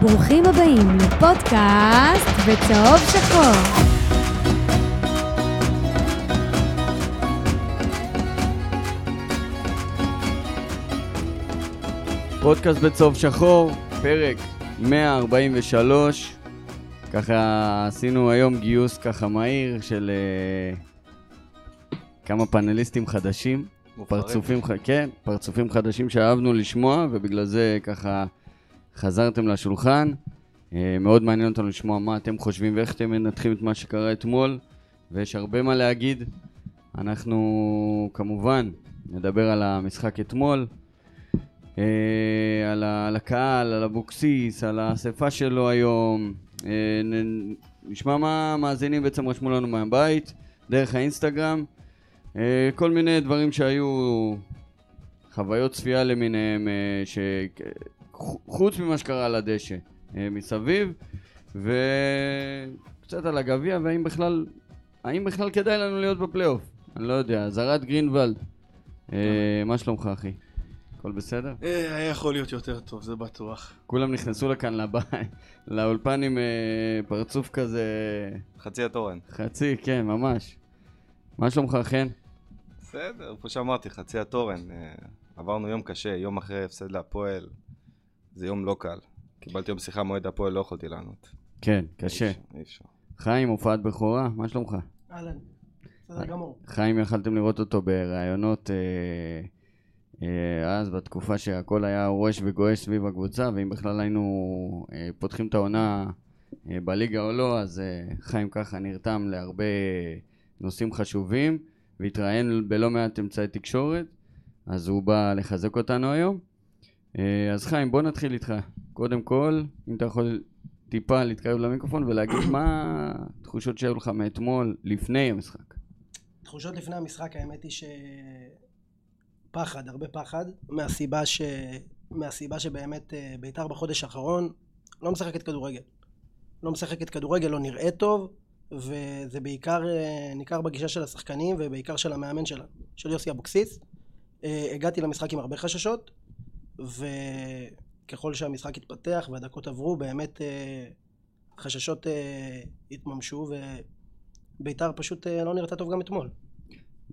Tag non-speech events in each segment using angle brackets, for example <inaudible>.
ברוכים הבאים לפודקאסט בצהוב שחור. פודקאסט בצהוב שחור, פרק 143. ככה עשינו היום גיוס ככה מהיר של uh, כמה פאנליסטים חדשים. פרצופים. כן, פרצופים חדשים שאהבנו לשמוע, ובגלל זה ככה חזרתם לשולחן. Uh, מאוד מעניין אותנו לשמוע מה אתם חושבים ואיך אתם מנתחים את מה שקרה אתמול, ויש הרבה מה להגיד. אנחנו כמובן נדבר על המשחק אתמול, uh, על, הקהל, על אבוקסיס, על האספה שלו היום. נ... נשמע מה המאזינים בעצם רשמו לנו מהבית, דרך האינסטגרם. כל מיני דברים שהיו חוויות צפייה למיניהם, ש... חוץ ממה שקרה על הדשא אה, מסביב, וקצת על הגביע, והאם בכלל, האם בכלל כדאי לנו להיות בפלייאוף? אני לא יודע, זרד גרינוולד, אה, מה שלומך אחי? הכל בסדר? אה, היה יכול להיות יותר טוב, זה בטוח. כולם נכנסו לכאן לבית, <laughs> לאולפן עם פרצוף כזה... חצי התורן. חצי, כן, ממש. מה שלומך, חן? בסדר, כמו שאמרתי, חצי התורן. עברנו יום קשה, יום אחרי הפסד להפועל. זה יום לא קל. קיבלתי יום שיחה מועד הפועל, לא יכולתי לענות. כן, קשה. אי אפשר. חיים, הופעת בכורה, מה שלומך? אהלן, בסדר גמור. חיים, יכלתם לראות אותו בראיונות אה, אה, אז, בתקופה שהכל היה רועש וגועש סביב הקבוצה, ואם בכלל היינו אה, פותחים את העונה אה, בליגה או לא, אז אה, חיים ככה נרתם להרבה נושאים חשובים, והתראיין בלא מעט אמצעי תקשורת, אז הוא בא לחזק אותנו היום. אה, אז חיים, בוא נתחיל איתך. קודם כל, אם אתה יכול טיפה להתקרב למיקרופון ולהגיד מה התחושות שהיו לך מאתמול, לפני המשחק. תחושות לפני המשחק, האמת היא שפחד, הרבה פחד, מהסיבה, ש... מהסיבה שבאמת אה, בית"ר בחודש האחרון לא משחקת כדורגל. לא משחקת כדורגל, לא נראה טוב, וזה בעיקר אה, ניכר בגישה של השחקנים ובעיקר של המאמן שלה, של יוסי אבוקסיס. הגעתי למשחק עם הרבה חששות, וככל שהמשחק התפתח והדקות עברו באמת אה, החששות אה, התממשו ובית"ר פשוט אה, לא נראתה טוב גם אתמול.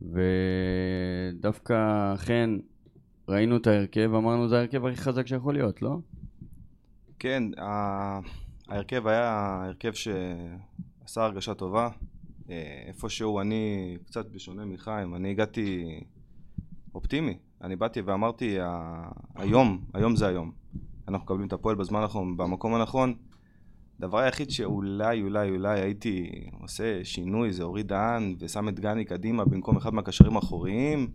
ודווקא אכן ראינו את ההרכב, אמרנו זה ההרכב הכי חזק שיכול להיות, לא? כן, ההרכב היה הרכב שעשה הרגשה טובה. איפשהו אני, קצת בשונה מחיים, אני הגעתי אופטימי. אני באתי ואמרתי, היום, היום זה היום. אנחנו מקבלים את הפועל בזמן הנכון, במקום הנכון. הדבר היחיד שאולי, אולי, אולי הייתי עושה שינוי זה אורי דהן ושם את גני קדימה במקום אחד מהקשרים האחוריים,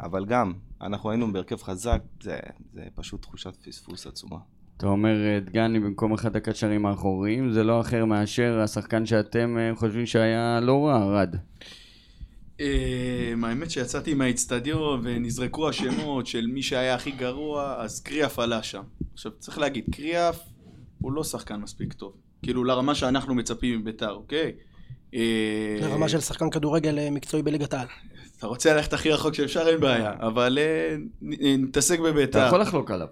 אבל גם, אנחנו היינו בהרכב חזק, זה, זה פשוט תחושת פספוס עצומה. אתה אומר אה, דגני במקום אחד הקשרים האחוריים, זה לא אחר מאשר השחקן שאתם אה, חושבים שהיה לא רע, רד. אה, האמת שיצאתי מהאיצטדיון ונזרקו השמות של מי שהיה הכי גרוע, אז קריאף עלה שם. עכשיו, צריך להגיד, קריאף הוא לא שחקן מספיק טוב. כאילו, לרמה שאנחנו מצפים מביתר, אוקיי? אה, לרמה של שחקן כדורגל אה, מקצועי בליגת העל. אתה רוצה ללכת הכי רחוק שאפשר, אין בעיה. אבל נתעסק אתה בביתר. יכול לחלוק עליו.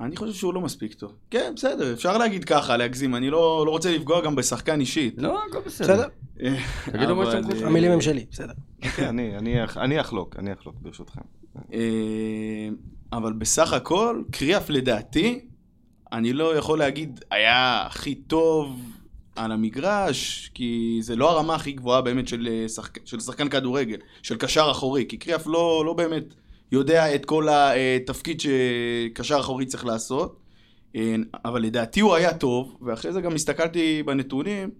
אני חושב שהוא לא מספיק טוב. כן, בסדר, אפשר להגיד ככה, להגזים. אני לא לא רוצה לפגוע גם בשחקן אישית. לא, הכל בסדר. בסדר? <laughs> תגידו מה שאתם חושבים. המילים הם שלי, בסדר. אני, אני, אח- אני אחלוק, אני אחלוק ברשותכם. אה, אבל בסך הכל, קריאף לדעתי, אני לא יכול להגיד היה הכי טוב על המגרש, כי זה לא הרמה הכי גבוהה באמת של, אה, שחק... של שחקן כדורגל, של קשר אחורי, כי קריאף לא, לא באמת יודע את כל התפקיד שקשר אחורי צריך לעשות, אבל לדעתי הוא היה טוב, ואחרי זה גם הסתכלתי בנתונים,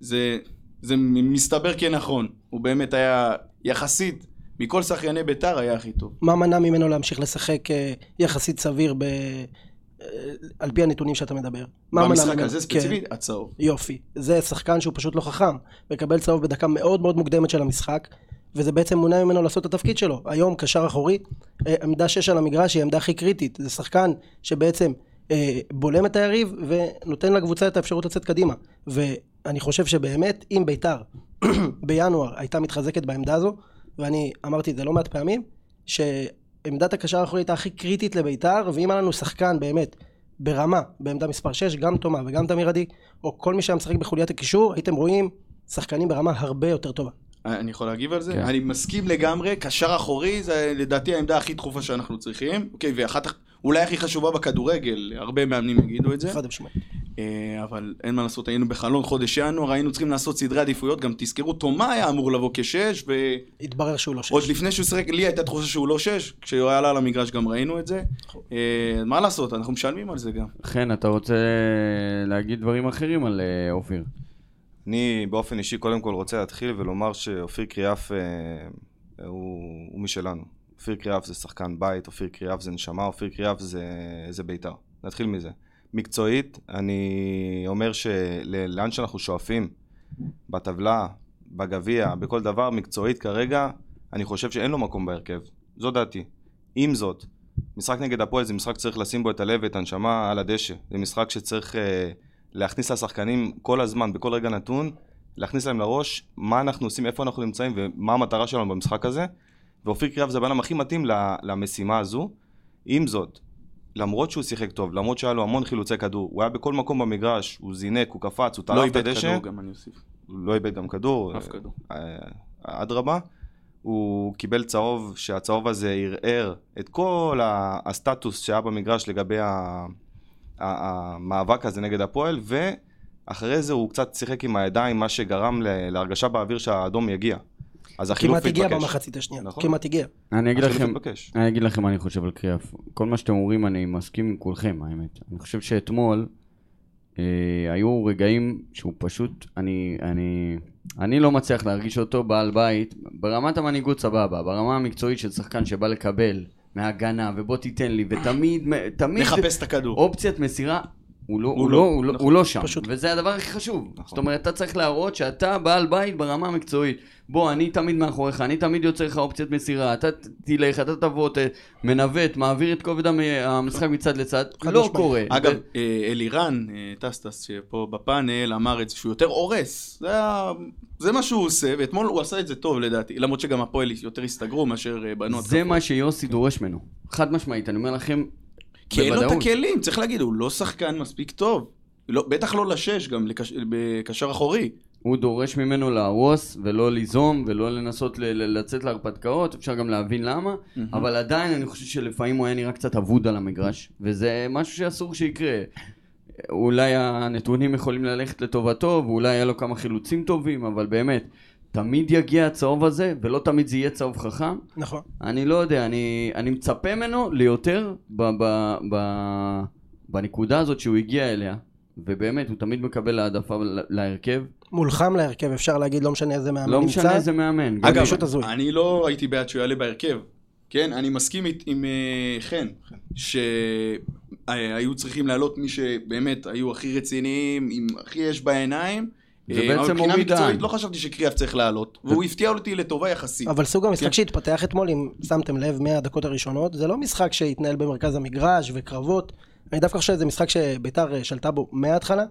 זה, זה מסתבר כנכון, הוא באמת היה יחסית, מכל שחייני בית"ר היה הכי טוב. מה מנע ממנו להמשיך לשחק אה, יחסית סביר ב... אה, על פי הנתונים שאתה מדבר? במשחק? הזה כן. ספציפית, הצהוב. יופי. זה שחקן שהוא פשוט לא חכם. מקבל צהוב בדקה מאוד מאוד מוקדמת של המשחק, וזה בעצם מונע ממנו לעשות את התפקיד שלו. היום קשר אחורי, אה, עמדה 6 על המגרש היא העמדה הכי קריטית. זה שחקן שבעצם אה, בולם את היריב ונותן לקבוצה את האפשרות לצאת קדימה. ואני חושב שבאמת, אם ביתר <clears throat> בינואר הייתה מתחזקת בעמדה הזו, ואני אמרתי את זה לא מעט פעמים, שעמדת הקשר האחורי הייתה הכי קריטית לביתר, ואם היה לנו שחקן באמת ברמה, בעמדה מספר 6, גם תומה וגם תמיר עדי, או כל מי שהיה משחק בחוליית הקישור, הייתם רואים שחקנים ברמה הרבה יותר טובה. אני יכול להגיב על זה? כן. אני מסכים לגמרי, קשר אחורי זה לדעתי העמדה הכי דחופה שאנחנו צריכים. אוקיי, ואחת, אולי הכי חשובה בכדורגל, הרבה מאמנים יגידו את זה. חד משמעית. אה, אבל אין מה לעשות, היינו בחלון חודש ינואר, היינו צריכים לעשות סדרי עדיפויות, גם תזכרו, תומה היה אמור לבוא כשש, ועוד התברר שהוא לא שש. לפני שהוא שיחק, לי הייתה תחושה שהוא לא שש, כשהוא עלה למגרש גם ראינו את זה. אה, מה לעשות, אנחנו משלמים על זה גם. חן, אתה רוצה להגיד דברים אחרים על אה, אופיר? אני באופן אישי קודם כל רוצה להתחיל ולומר שאופיר קריאף אה, הוא, הוא משלנו. אופיר קריאף זה שחקן בית, אופיר קריאף זה נשמה, אופיר קריאף זה, זה בית"ר. נתחיל מזה. מקצועית, אני אומר שלאן שאנחנו שואפים, בטבלה, בגביע, בכל דבר, מקצועית כרגע, אני חושב שאין לו מקום בהרכב. זו דעתי. עם זאת, משחק נגד הפועל זה משחק שצריך לשים בו את הלב ואת הנשמה על הדשא. זה משחק שצריך אה, להכניס לשחקנים כל הזמן, בכל רגע נתון, להכניס להם לראש מה אנחנו עושים, איפה אנחנו נמצאים ומה המטרה שלנו במשחק הזה. ואופיר קריאף זה הבן אדם הכי מתאים למשימה הזו. עם זאת, למרות שהוא שיחק טוב, למרות שהיה לו המון חילוצי כדור, הוא היה בכל מקום במגרש, הוא זינק, הוא קפץ, הוא לא טרף את איבד הדשא, כדור גם, אני אוסיף. לא איבד גם כדור, אף כדור. אה, אדרבה, הוא קיבל צהוב, שהצהוב הזה ערער את כל הסטטוס שהיה במגרש לגבי ה- המאבק הזה נגד הפועל, ואחרי זה הוא קצת שיחק עם הידיים, מה שגרם להרגשה באוויר שהאדום יגיע. אז החילוף כמעט הגיע התבקש. במחצית השנייה. נכון. כמעט הגיע. אני אגיד לכם, התבקש. אני אגיד לכם מה אני חושב על קריאף. כל מה שאתם אומרים אני מסכים עם כולכם, האמת. אני חושב שאתמול אה, היו רגעים שהוא פשוט, אני, אני, אני לא מצליח להרגיש אותו בעל בית. ברמת המנהיגות סבבה, ברמה המקצועית של שחקן שבא לקבל מהגנה ובוא תיתן לי, ותמיד, תמיד, לחפש את הכדור. אופציית מסירה, הוא לא, הוא הוא לא, לא, הוא לא, נכון. הוא לא שם, פשוט. וזה הדבר הכי חשוב. נכון. זאת אומרת, אתה צריך להראות שאתה בעל בית ברמה המקצועית. בוא, אני תמיד מאחוריך, אני תמיד יוצר לך אופציית מסירה, אתה תלך, אתה תבוא, ת- מנווט, מעביר את כובד המ- המשחק מצד לצד, לא. קורה. אגב, ו- אה, אלירן אה, טסטס שפה בפאנל אמר את זה שהוא יותר הורס. זה, ה- זה מה שהוא עושה, ואתמול הוא עשה את זה טוב לדעתי. למרות שגם הפועל יותר הסתגרו מאשר אה, בנו זה מה שיוסי דורש ממנו. חד משמעית, אני אומר לכם, כי אין לו את. הכלים, צריך להגיד, הוא לא שחקן מספיק טוב. לא, בטח לא לשש, גם לקש... בקשר אחורי. הוא דורש ממנו להרוס ולא ליזום ולא לנסות ל- לצאת להרפתקאות, אפשר גם להבין למה, אבל עדיין אני חושב שלפעמים הוא היה נראה קצת אבוד על המגרש, וזה משהו שאסור שיקרה. אולי הנתונים יכולים ללכת לטובתו, ואולי היה לו כמה חילוצים טובים, אבל באמת, תמיד יגיע הצהוב הזה, ולא תמיד זה יהיה צהוב חכם. נכון. אני לא יודע, אני, אני מצפה ממנו ליותר ב, ב, ב, בנקודה הזאת שהוא הגיע אליה, ובאמת, הוא תמיד מקבל העדפה להרכב. מולחם להרכב, אפשר להגיד, לא משנה איזה מאמן לא נמצא. משנה איזה מאמן. אגב, פשוט הזוי. אני לא הייתי בעד שהוא יעלה בהרכב. כן, אני מסכים אית- עם אה, חן, שהיו צריכים לעלות מי שבאמת היו הכי רציניים, עם הכי אש בעיניים. זה אה, בעצם מבחינה מקצועית עין. לא חשבתי שקריאף צריך לעלות, והוא הפתיע אותי לטובה יחסית. אבל סוג המשחק כן. שהתפתח אתמול, אם שמתם לב מהדקות הראשונות, זה לא משחק שהתנהל במרכז המגרש וקרבות. אני דווקא חושב שזה משחק שביתר אה, שלטה בו מההתחלה,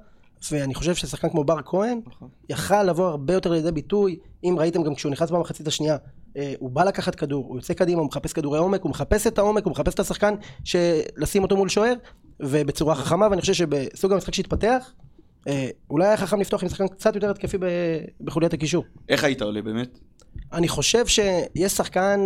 ואני חושב ששחקן כמו בר כהן, יכל לבוא הרבה יותר לידי ביטוי, אם ראיתם גם כשהוא נכנס במחצית השנייה, אה, הוא בא לקחת כדור, הוא יוצא קדימה, הוא מחפש כדורי עומק, הוא מחפש את העומק, הוא מחפש את השחקן, לשים אותו מול שוער, ובצורה חכמה, ואני חושב שבסוג המשחק שהתפתח, אולי היה חכם לפתוח עם שחקן קצת יותר התקפי בחוליית הקישור. איך היית עולה באמת? אני חושב שיש שחקן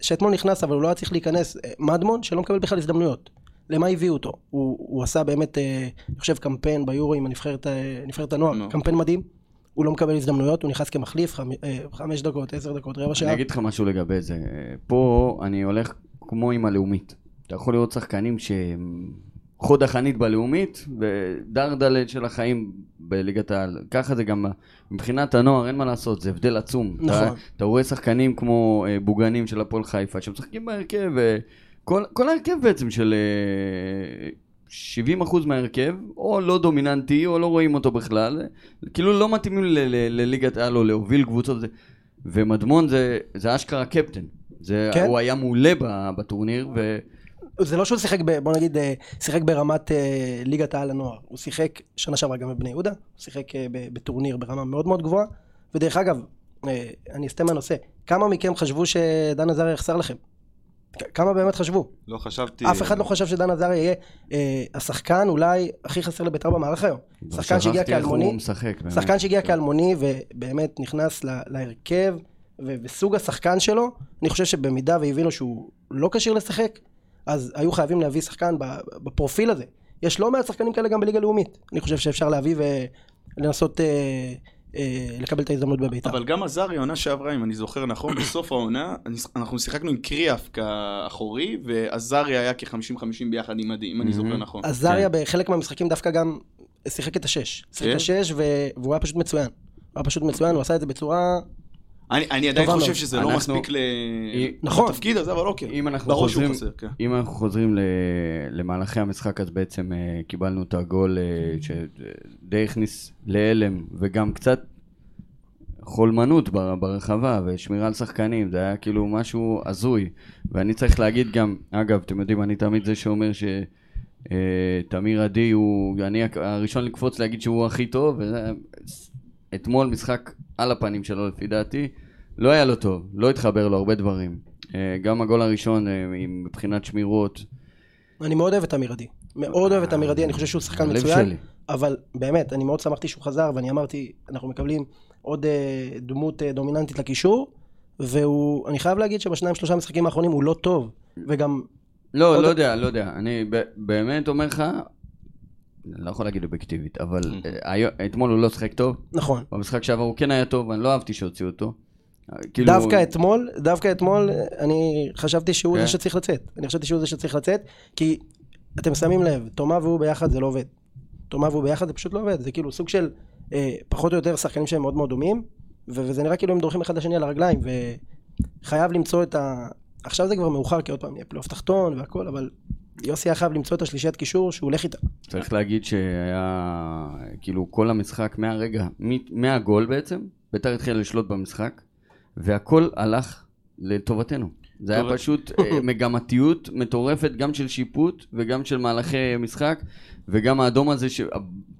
שאתמול נכנס אבל הוא לא היה צריך להיכנס, אה, מדמון, שלא מקבל בכלל הזדמנויות. למה הביאו אותו? הוא, הוא עשה באמת, אה, אני חושב, קמפיין ביורו עם הנבחרת, אה, נבחרת הנוער, נו. קמפיין מדהים. הוא לא מקבל הזדמנויות, הוא נכנס כמחליף, חמ, אה, חמש דקות, עשר דקות, רבע שעה. אני אגיד לך משהו לגבי זה. פה אני הולך כמו עם הלאומית. אתה יכול לראות שחקנים שהם חוד החנית בלאומית, ודרדלת של החיים בליגת העל. ככה זה גם מבחינת הנוער, אין מה לעשות, זה הבדל עצום. נכון. אתה, אתה רואה שחקנים כמו אה, בוגנים של הפועל חיפה, שמשחקים בהרכב, וכל כל ההרכב בעצם של אה, 70% מההרכב, או לא דומיננטי, או לא רואים אותו בכלל, כאילו לא מתאימים לליגת העל או להוביל קבוצות. זה- ומדמון זה, זה אשכרה קפטן. זה, כן. הוא היה מעולה בטורניר, ו... זה לא שהוא שיחק, ב, בוא נגיד, אה, שיחק ברמת אה, ליגת העל הנוער. הוא שיחק שנה שעברה גם בבני יהודה, הוא שיחק אה, בטורניר ברמה מאוד מאוד גבוהה. ודרך אגב, אני אסטה מהנושא, כמה מכם חשבו שדן עזריה יחסר לכם? כמה באמת חשבו? לא חשבתי... אף אחד לא חשב שדן עזריה יהיה אה, השחקן אולי הכי חסר לבית"ר במערך היום. שחקן שהגיע כאלמוני, משחק, באמת. שחקן שהגיע כאלמוני ובאמת נכנס לה- להרכב ו- וסוג השחקן שלו, אני חושב שבמידה והבינו שהוא לא כשיר לשחק, אז היו חייבים להביא שחקן ב- בפרופיל הזה. יש לא מעט שחקנים כאלה גם בליגה לאומית. אני חושב שאפשר להביא ולנסות אה, אה, לקבל את ההזדמנות בבית"ר. אבל גם עזרי, עונה שעברה, אם אני זוכר נכון, <coughs> בסוף העונה, אנחנו שיחקנו עם קריאף כאחורי, ועזרי היה כ-50-50 ביחד עם עדי, אם אני זוכר נכון. עזריה בחלק מהמשחקים דווקא גם שיחק את השש. שיחק את כן? השש ו- והוא היה פשוט מצוין. הוא היה פשוט מצוין, הוא עשה את זה בצורה... אני אני עדיין חושב מאוד. שזה לא אנחנו- מספיק ל- נכון. לתפקיד הזה, אבל אוקיי. אם אנחנו חוזרים, חסר, כן. אם אנחנו חוזרים ל, למהלכי המשחק, אז בעצם אה, קיבלנו את הגול אה, שדי הכניס להלם, וגם קצת חולמנות בר, ברחבה, ושמירה על שחקנים, זה היה כאילו משהו הזוי. ואני צריך להגיד גם, אגב, אתם יודעים, אני תמיד זה שאומר ש... אה, תמיר עדי הוא, אני הראשון לקפוץ להגיד שהוא הכי טוב, וזה, אתמול משחק על הפנים שלו לפי דעתי, לא היה לו טוב, לא התחבר לו הרבה דברים. אה, גם הגול הראשון אה, מבחינת שמירות, אני מאוד אוהב את אמיר עדי. מאוד אוהב את אמיר עדי, אני חושב שהוא שחקן מצוין. אבל באמת, אני מאוד שמחתי שהוא חזר, ואני אמרתי, אנחנו מקבלים עוד אה, דמות דומיננטית לקישור, והוא, אני חייב להגיד שבשניים שלושה משחקים האחרונים הוא לא טוב, וגם, לא, לא יודע, לא יודע, אני באמת אומר לך, אני לא יכול להגיד אובייקטיבית, אבל אה, אתמול הוא לא שיחק טוב, נכון. במשחק שעבר הוא כן היה טוב, אני לא אהבתי שהוציאו אותו. אה, כאילו- דווקא אתמול, דווקא אתמול, אני חשבתי שהוא כן. זה שצריך לצאת. אני חשבתי שהוא זה שצריך לצאת, כי אתם שמים לב, תומה והוא ביחד זה לא עובד. תומה והוא ביחד זה פשוט לא עובד, זה כאילו סוג של אה, פחות או יותר שחקנים שהם מאוד מאוד דומים, ו- וזה נראה כאילו הם דורכים אחד לשני על הרגליים, וחייב למצוא את ה... עכשיו זה כבר מאוחר, כי עוד פעם יהיה פלייאוף תחתון והכל, אבל יוסי היה חייב למצוא את השלישיית קישור שהוא הולך איתה. צריך להגיד שהיה, כאילו, כל המשחק מהרגע, מהגול בעצם, ביתר התחילה לשלוט במשחק, והכל הלך לטובתנו. זה היה. פשוט אה, <laughs> מגמתיות מטורפת, גם של שיפוט וגם של מהלכי משחק, וגם האדום הזה, ש-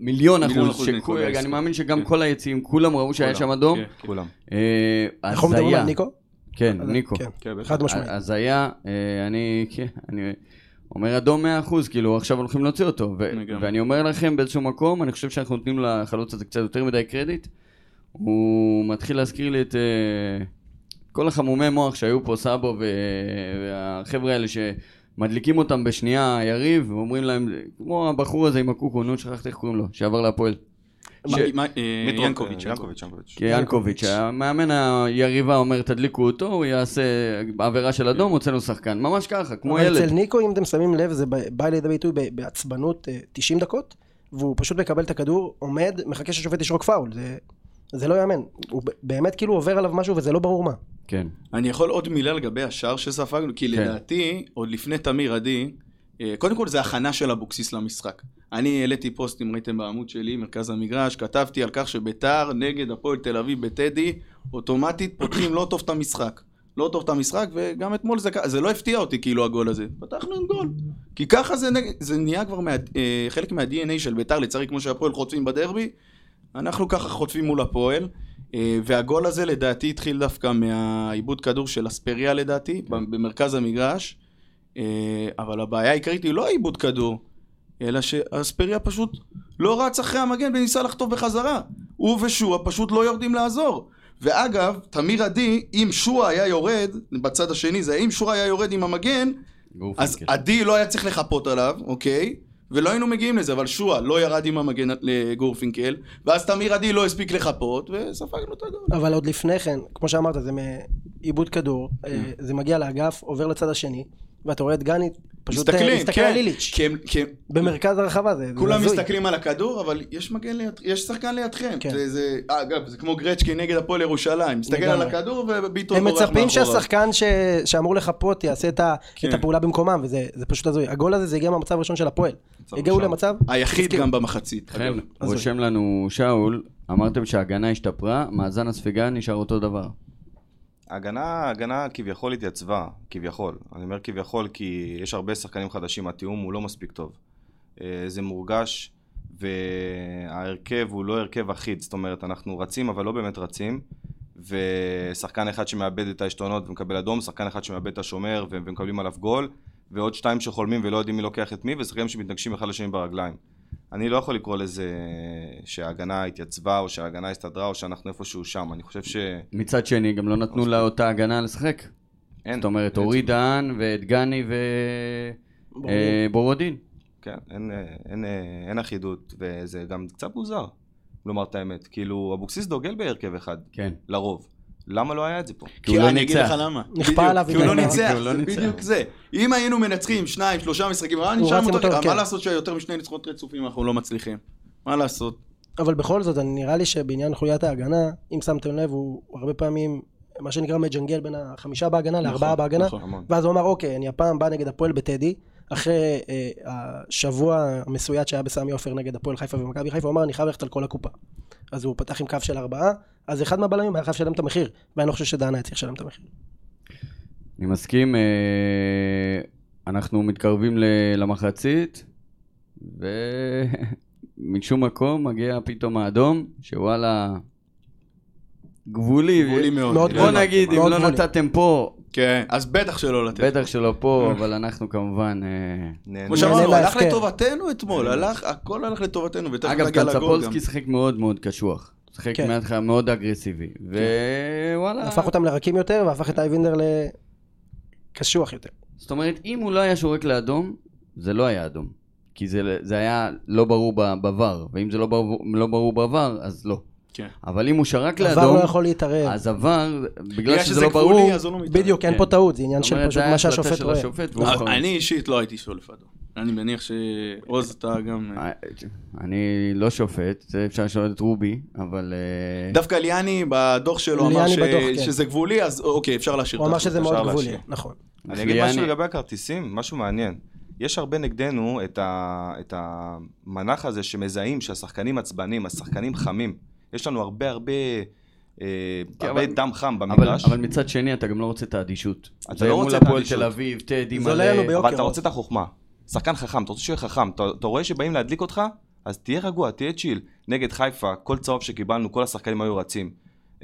מיליון אחוז. אני מאמין שגם כן. כל היציעים, כולם ראו שהיה שם אדום. כן. כולם. אה, אנחנו מדברים. על ניקו? כן, אז- ניקו. כן. חד משמעית. אז היה, אה, אני, כן, אני אומר אדום 100%, כאילו עכשיו הולכים להוציא אותו. ו-. ואני אומר לכם באיזשהו מקום, אני חושב שאנחנו נותנים לחלוץ הזה קצת יותר מדי קרדיט. הוא מתחיל להזכיר לי את אה, כל החמומי מוח שהיו פה, סאבו ו- והחבר'ה האלה שמדליקים אותם בשנייה היריב, ואומרים להם, כמו הבחור הזה עם הקוקו, נו, שכחתי איך קוראים לו, שעבר להפועל. ינקוביץ', ינקוביץ', ינקוביץ'. כי ינקוביץ', המאמן היריבה אומר תדליקו אותו, הוא יעשה עבירה של אדום, הוצאנו לו שחקן. ממש ככה, כמו ילד. אצל ניקו, אם אתם שמים לב, זה בא לידי ביטוי ב- בעצבנות אה, 90 דקות, והוא פשוט מקבל את הכדור, עומד, מחכה שהשופט ישרוק פאול. זה, לא יאמן. הוא ב- באמת כאילו עובר עליו משהו וזה לא ברור מה. כן. אני יכול עוד מילה לגבי השער שספגנו, כי כן. לדעתי, עוד לפני תמיר עדי, אה, קודם כל זה הכנה של אבוקסיס למשחק. אני העליתי פוסט, אם ראיתם בעמוד שלי, מרכז המגרש, כתבתי על כך שביתר נגד הפועל תל אביב בטדי, אוטומטית פותחים לא טוב את המשחק. לא טוב את המשחק, וגם אתמול זה, זה לא הפתיע אותי כאילו הגול הזה. פתחנו עם גול. כי ככה זה, זה נהיה כבר מה, אה, חלק מה-DNA של ביתר, לצערי כמו שהפועל חוטפים בדרבי, אנחנו ככה חוטפים מול הפועל. אה, והגול הזה לדעתי התחיל דווקא מהעיבוד כדור של אספריה לדעתי, במרכז המגרש. אה, אבל הבעיה העיקרית היא לא העיבוד כדור, אלא שאספריה פשוט לא רץ אחרי המגן וניסה לחטוף בחזרה. הוא ושועה פשוט לא יורדים לעזור. ואגב, תמיר עדי, אם שועה היה יורד, בצד השני זה אם שועה היה יורד עם המגן, אז גורפינקל. עדי לא היה צריך לחפות עליו, אוקיי? ולא היינו מגיעים לזה, אבל שועה לא ירד עם המגן לגורפינקל, ואז תמיר עדי לא הספיק לחפות, וספגנו את הגול. אבל עוד לפני כן, כמו שאמרת, זה מעיבוד כדור, אה, זה מגיע לאגף, עובר לצד השני, ואתה רואה את גני פשוט אה, מסתכלים, מסתכל כן, על. כי הם- כי הם- במרכז הרחבה, זה כולם. מסתכלים על הכדור, אבל יש מגן ליד, יש שחקן לידכם. כן. זה, זה, אגב, זה כמו גרצ'קי נגד הפועל ירושלים. מסתכל לגמרי. על הכדור וביטון הם בורח מצפים מאחוריו. שהשחקן ש... שאמור לחפות יעשה את, ה... כן. את הפעולה במקומם, וזה זה פשוט הזוי. הגול הזה זה הגיע מהמצב הראשון של הפועל. הגיעו. למצב... היחיד. גם במחצית. כן. רושם לנו שאול, אמרתם שההגנה השתפרה, מאזן הספיגה נשאר אותו דבר. ההגנה, ההגנה כביכול התייצבה, כביכול. אני אומר כביכול כי יש הרבה שחקנים חדשים, התיאום הוא לא מספיק טוב. אה, זה מורגש, וההרכב הוא לא הרכב אחיד, זאת אומרת, אנחנו רצים אבל לא באמת רצים. ושחקן אחד שמאבד את העשתונות ומקבל אדום, שחקן אחד שמאבד את השומר ומקבלים עליו גול, ועוד שתיים שחולמים ולא יודעים מי לוקח את מי, ושחקנים שמתנגשים אחד לשני ברגליים. אני לא יכול לקרוא לזה שההגנה התייצבה, או שההגנה הסתדרה, או שאנחנו איפשהו שם. אני חושב שאין. מצד שני, גם לא נתנו לאותה הגנה לשחק. זאת אומרת. אורי דהן ודגני ובורודין. כן, אין, אה, אין, אה, אין אחידות, וזה גם קצת מוזר, לומר את האמת. כאילו, אבוקסיס דוגל בהרכב אחד, כן. לרוב. למה לא היה את זה פה? כי הוא לא אני אגיד ניצח. לך למה. נכפה עליו כי הוא לא. ניצח, כי לא זה ניצח. בדיוק זה. אם היינו מנצחים שניים, שלושה משחקים, היה הוא נשאר אותו. מה. לעשות שיותר משני ניצחונות רצופים אנחנו לא מצליחים? מה לעשות? אבל בכל זאת, נראה לי שבעניין חוליית ההגנה, אם שמתם לב, הוא הרבה פעמים, מה שנקרא מג'נגל בין החמישה בהגנה לארבעה נכון, בהגנה, נכון. המון. ואז הוא אמר, אוקיי, אני הפעם בא נגד הפועל בטדי, אחרי אה, השבוע המסויט שהיה בסמי עופר נגד הפועל חיפה ומכבי חיפה, הוא אמר, אני חייב ללכת על כל הקופה. אז הוא פתח עם קו של ארבעה, אז אחד מהבלמים היה חייב לשלם את המחיר, ואני לא חושב שדנה היה צריך לשלם את המחיר. אני מסכים, אה, אנחנו מתקרבים ל- למחצית, ומשום מקום מגיע פתאום האדום, שוואלה, גבולי. גבולי מאוד. מאוד בוא גבולי. נגיד, אם מאוד לא גבולי. נתתם פה, כן, אז בטח שלא לתת. בטח שלא פה, אבל אנחנו כמובן... אה. כמו שאמרנו, הלך. לטובתנו אתמול, הלך, הכל הלך לטובתנו, ותכף אגב, נגיע לגול גם. קנצפולסקי שיחק מאוד מאוד קשוח. שיחק כן. מההתחלה מאוד אגרסיבי. ווואלה. הפך אותם לרכים יותר, והפך את אייבינדר לקשוח יותר. זאת אומרת, אם הוא לא היה שורק לאדום, זה לא היה אדום. כי זה, היה לא ברור ב- בעבר, ואם זה לא ברור, לא ברור בעבר, אז לא. כן. אבל אם הוא שרק עבר לאדום, לא יכול להתערב. אז עבר, בגלל שזה שזה לא ברור, גבולי, אז הוא לא מתערב. בדיוק, אין כן. פה טעות, זה עניין של פשוט מה שהשופט רואה. חרוץ. אני אישית לא הייתי שולף אדום. אני מניח שעוז אתה גם... אה, אני לא שופט, זה אפשר לשאול את רובי, אבל... אה, דווקא ליאני בדוח שלו אמר ליאני ש- בדוח, כן. שזה גבולי, אז אוקיי, אפשר להשאיר הוא אמר. שזה מאוד גבולי. נכון. אני אגיד משהו לגבי הכרטיסים, משהו מעניין. יש הרבה נגדנו את, ה, את המנח הזה שמזהים שהשחקנים עצבנים, השחקנים חמים. יש לנו הרבה הרבה, אה, כן, הרבה אבל- דם חם אבל, במגרש, אבל מצד שני, אתה גם לא רוצה את האדישות. אתה זה לא מול רוצה את הפועל האדישות. תל אביב, טדי זה עולה לנו מלא. ביוקר. אבל אתה רוצה את החוכמה. שחקן חכם, אתה רוצה שהוא יהיה חכם. אתה, אתה רואה שבאים להדליק אותך, אז תהיה רגוע, תהיה צ'יל. נגד חיפה, כל צהוב שקיבלנו, כל השחקנים היו רצים.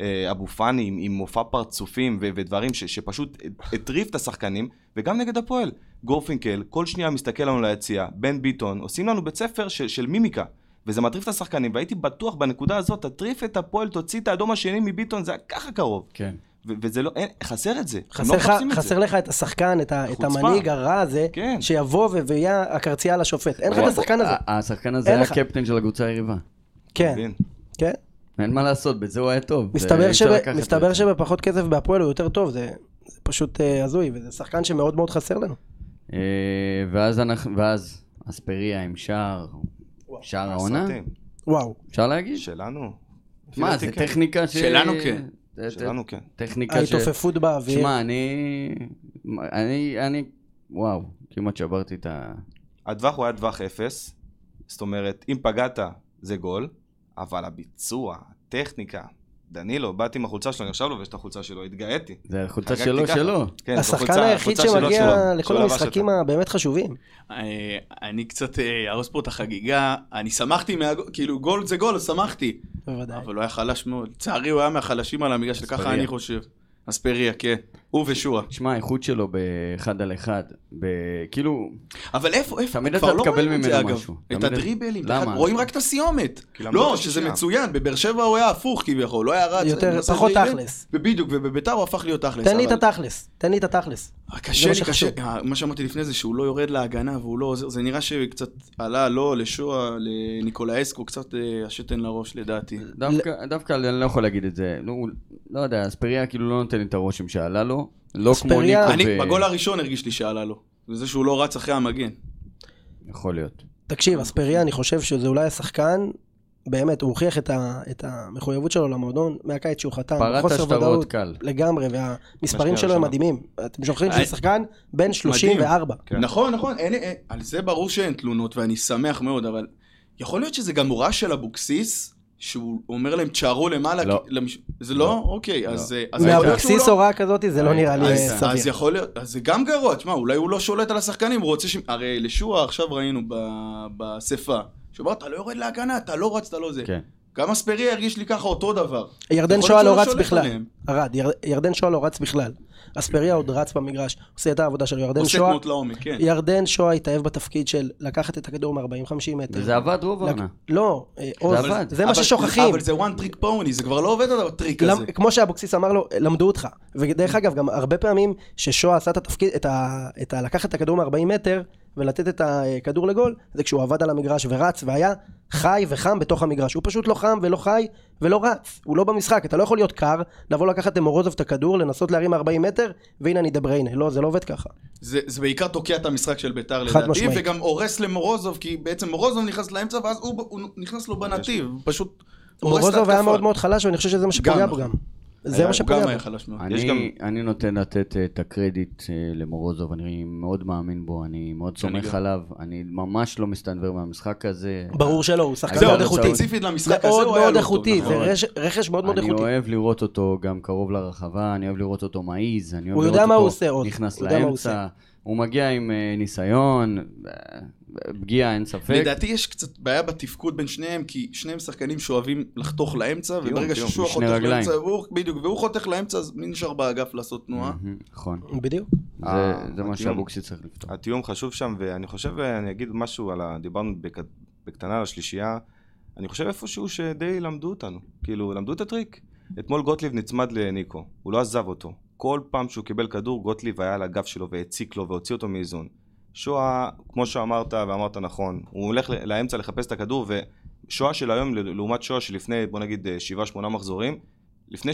אה, אבו פאני עם, עם מופע פרצופים ו- ודברים ש- שפשוט הטריף את השחקנים, וגם נגד הפועל. גורפינקל, כל שנייה מסתכל לנו ליציאה, בן ביטון, עושים לנו בית ספר של, של מימיקה. וזה מטריף את השחקנים, והייתי בטוח בנקודה הזאת, תטריף את הפועל, תוציא את האדום השני מביטון, זה היה ככה קרוב. כן. ו- וזה לא, אין, חסר את זה. הם חסר לא לך- מחפשים את חסר זה. לך את השחקן, את ה- את. המנהיג הרע הזה, כן. שיבוא ו- ויהיה הקרצייה לשופט. אין לך את השחקן הזה. השחקן הזה היה. קפטן של הקבוצה היריבה. כן? כן. אין מה לעשות, בזה הוא היה טוב. מסתבר אי אפשר שב- לקחת מסתבר. שבפחות כסף בהפועל הוא יותר טוב, זה זה פשוט אה, הזוי, וזה שחקן שמאוד מאוד חסר לנו. אה, ואז אנחנו, ואז אספריה עם שער, שער העונה. וואו. אפשר להגיד? שלנו. מה, זה. טכניקה ש... שלנו כן. שלנו כן. טכניקה ש... ההתעופפות באוויר. שמע, אני... אני... אני... וואו, כמעט שברתי את ה... הטווח הוא היה טווח אפס, זאת אומרת, אם פגעת זה גול, אבל הביצוע, הטכניקה, דנילו, באתי עם החולצה שלו, אני עכשיו לובש את החולצה שלו, התגאיתי. זה החולצה שלו. שלו. כן, השחקן היחיד שמגיע לכל המשחקים. הבאמת חשובים. אה, אני קצת אה, אהרוס פה את החגיגה, אני שמחתי, כאילו גול זה גול, אז שמחתי. בוודאי. אבל הוא היה חלש מאוד. לצערי הוא היה מהחלשים על המגרש, ככה. אני חושב. אספריה, כן. הוא ושועה. שמע, האיכות שלו באחד על אחד, ב... כאילו, אבל איפה, איפה, תמיד אתה לא תקבל ממנו. משהו. את הדריבלים, למה? רואים רק את הסיומת. לא, שזה. מצוין, בבאר שבע הוא היה הפוך כביכול, לא היה רץ. יותר- פחות תכלס. ובדיוק, ובביתר הוא הפך להיות תכלס. תן לי את התכלס, תן לי את התכלס. קשה זה מה לי, קשה. אה, מה שאמרתי לפני זה שהוא לא יורד להגנה והוא לא עוזר, זה נראה שקצת עלה לו, לשועה, לניקולאסקו, קצת אה, השתן לראש לדעתי. דווקא, דווקא אני לא יכול להגיד את זה. לא, לא יודע, אספריה כאילו לא נותן לי את הרושם שעלה לו. לא כמו ניקו אני. בגול הראשון הרגיש לי שעלה לו. וזה שהוא לא רץ אחרי המגן. יכול להיות. תקשיב, אספריה, אני חושב שזה אולי השחקן, באמת, הוא הוכיח את, ה, את המחויבות שלו למועדון מהקיץ שהוא חתם. פרט השטרות קל. לגמרי, והמספרים שלו הם. מדהימים. אתם שוכחים אה, שזה שחקן בן 34. כן. נכון, נכון, אין, אין, על זה ברור שאין תלונות ואני שמח מאוד, אבל יכול להיות שזה גם הוראה של אבוקסיס, שהוא אומר להם תשארו למעלה, לא. כי- למש... זה לא? אוקיי, אז... אה, אז מאבוקסיס לא- הוראה כזאת, זה לא הייתה- נראה לי אז, אה, אז סביר. יכול להיות, אז זה גם גרוע, תשמע, אולי הוא לא שולט על השחקנים, הוא רוצה ש... הרי לשועה עכשיו ראינו ב- באספה, שהוא אמר, אתה לא יורד להגנה, אתה לא רץ, אתה לא זה. כן. גם אספריה הרגיש לי ככה אותו דבר. ירדן שואה לא שהוא רץ בכלל. יר- ירדן שואה לא רץ בכלל. אספריה עוד רץ במגרש, עושה את העבודה שלו. ירדן עושה שואה, תנועות לעומק, כן. ירדן שואה התאהב בתפקיד של לקחת את הכדור מ-40-50 מטר. וזה עבד רוב העונה. לא, אה. זה מה ששוכחים. אבל זה one trick pony, זה כבר לא עובד הטריק למ- הזה. כמו שאבוקסיס אמר לו, למדו אותך. ודרך אגב, גם הרבה פעמים ששואה עשה את התפקיד. את ה... לקחת את הכדור מ-40 מטר ולתת את הכדור לגול, זה כשהוא עבד על המגרש ורץ והיה חי וחם בתוך המגרש. הוא פשוט לא חם ולא חי ולא רץ. הוא לא במשחק. אתה לא יכול להיות קר, לבוא לקחת למורוזוב את הכדור, לנסות להרים 40 מטר, והנה אני דה בריינה. לא, זה לא עובד ככה. זה, זה בעיקר תוקע את המשחק של ביתר לדעתי, משמעית. וגם הורס למורוזוב, כי בעצם מורוזוב נכנס לאמצע, ואז הוא, הוא נכנס לו בנתיב, פשוט מורוזוב היה. מאוד מאוד חלש, ואני חושב שזה מה שפוגע בו נכון. גם. זה מה הוא שפוגע גם בו. היה חלש מאוד. אני, גם- אני נותן לתת אה, את הקרדיט אה, למורוזוב, אני מאוד מאמין בו, אני מאוד סומך גם. עליו, אני ממש לא מסתנוור מהמשחק הזה. ברור שלא, הוא שחקן זהו, מאוד איכותי. ספציפית למשחק הזה הוא היה מאוד לא איכותי, זה נכון. רכש- מאוד מאוד אני איכותי. אוהב לראות אותו גם קרוב לרחבה, אני אוהב לראות אותו מעיז, אני אוהב הוא לראות אותו הוא. נכנס הוא הוא לאמצע, הוא מגיע עם אה, ניסיון, אה, פגיעה אין ספק. לדעתי יש קצת בעיה בתפקוד בין שניהם, כי שניהם שחקנים שאוהבים לחתוך לאמצע, וברגע משני חותך רגליים. לאמצע, והוא- בדיוק, והוא חותך לאמצע, אז מי נשאר באגף לעשות תנועה? נכון, בדיוק. זה- אה, זה מה התיאום. שאבוקסיס צריך לפתור. התיאום חשוב שם, ואני חושב, אני אגיד משהו על ה... דיברנו בק... בקטנה על השלישייה, אני חושב איפשהו שדי למדו אותנו. כאילו, למדו את הטריק. אתמול גוטליב נצמד לניקו, הוא לא עזב אותו. כל פעם שהוא קיבל כדור, גוטליב היה על הגב שלו והציק לו והוציא אותו מאיזון. שואה, כמו שאמרת ואמרת נכון, הוא הולך לאמצע לחפש את הכדור, ושואה של היום לעומת שואה שלפני, בוא נגיד, 7-8 מחזורים, לפני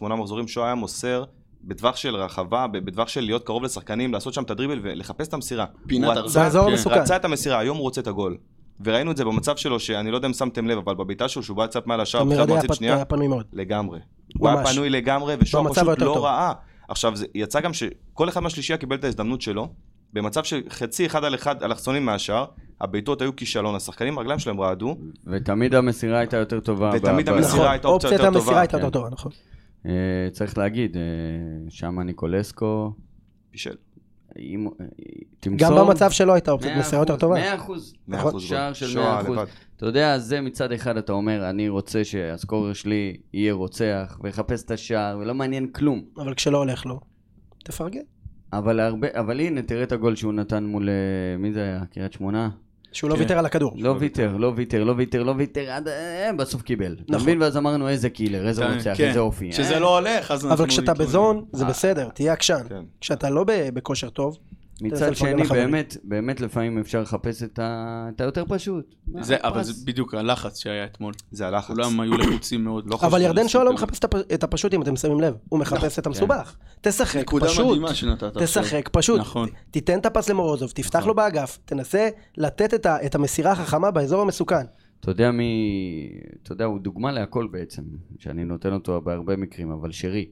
7-8 מחזורים שואה היה מוסר בטווח של רחבה, בטווח של להיות קרוב לשחקנים, לעשות שם את הדריבל ולחפש את המסירה. פינת הוא ארז. רצה- זה כן. המסוכן. רצה את המסירה, היום הוא רוצה את הגול. וראינו את זה במצב שלו, שאני לא יודע אם שמתם לב, אבל בבעיטה שלו, שהוא בא קצת מעל השער, תמיר בתחילת עדי היה מחצית פ- שנייה, היה פנוי מאוד. לגמרי. הוא היה. פנוי לגמרי, במצב פשוט לא טוב. ראה. עכשיו, זה יצא גם שכל אחד מהשלישייה קיבל את ההזדמנות שלו, במצב של חצי אחד על אחד אלכסונים מהשאר, הבעיטות היו כישלון, השחקנים, הרגליים שלהם רעדו, ותמיד המסירה הייתה יותר טובה. ותמיד ב- ב- המסירה נכון, הייתה אופציה אופציית יותר המסירה טובה, הייתה כן. יותר טובה, נכון. אה, צריך להגיד, אה, שמה ניקולסקו, פישל. אם- אה, תמסור... גם במצב שלו הייתה אופציית מאה מסירה יותר טובה. מאה אחוז. מאה נכון, אחוז שער. של שועה מאה אחוז. לבד. אתה יודע, זה מצד אחד אתה אומר, אני רוצה שהסקורר שלי יהיה רוצח, ויחפש את השער, ולא מעניין כלום. אבל כשלא הולך לו, תפרגן. אבל הרבה, אבל הנה, תראה את הגול שהוא נתן מול, אה, מי זה היה? קריית שמונה? שהוא לא כן. ויתר על הכדור. לא ויתר, לא ויתר, לא ויתר, לא ויתר, עד... אה, בסוף קיבל. אתה נכון. מבין? ואז אמרנו, איזה קילר, איזה כן, רוצח, כן. איזה אופי. כשזה אה, לא הולך, אז אנחנו... אבל כשאתה. בזון, זה אה. בסדר, תהיה עקשן. כשאתה לא בכושר טוב, מצד שני. באמת, באמת לפעמים אפשר לחפש את ה- את היותר פשוט. זה, אבל. זה בדיוק הלחץ שהיה אתמול. זה הלחץ. כולם היו לחוצים מאוד. לא אבל ירדן שואה לא. מחפש את הפ- את הפשוט אם אתם שמים לב, הוא מחפש את המסובך. תשחק נקודה פשוט, מדהימה שנתת עכשיו. תשחק פשוט, נכון. תיתן את הפס למורוזוב, תפתח לו באגף, תנסה לתת את המסירה החכמה באזור המסוכן. אתה יודע מי... אתה יודע, הוא דוגמה להכל בעצם, שאני נותן אותו בהרבה מקרים, אבל שרי.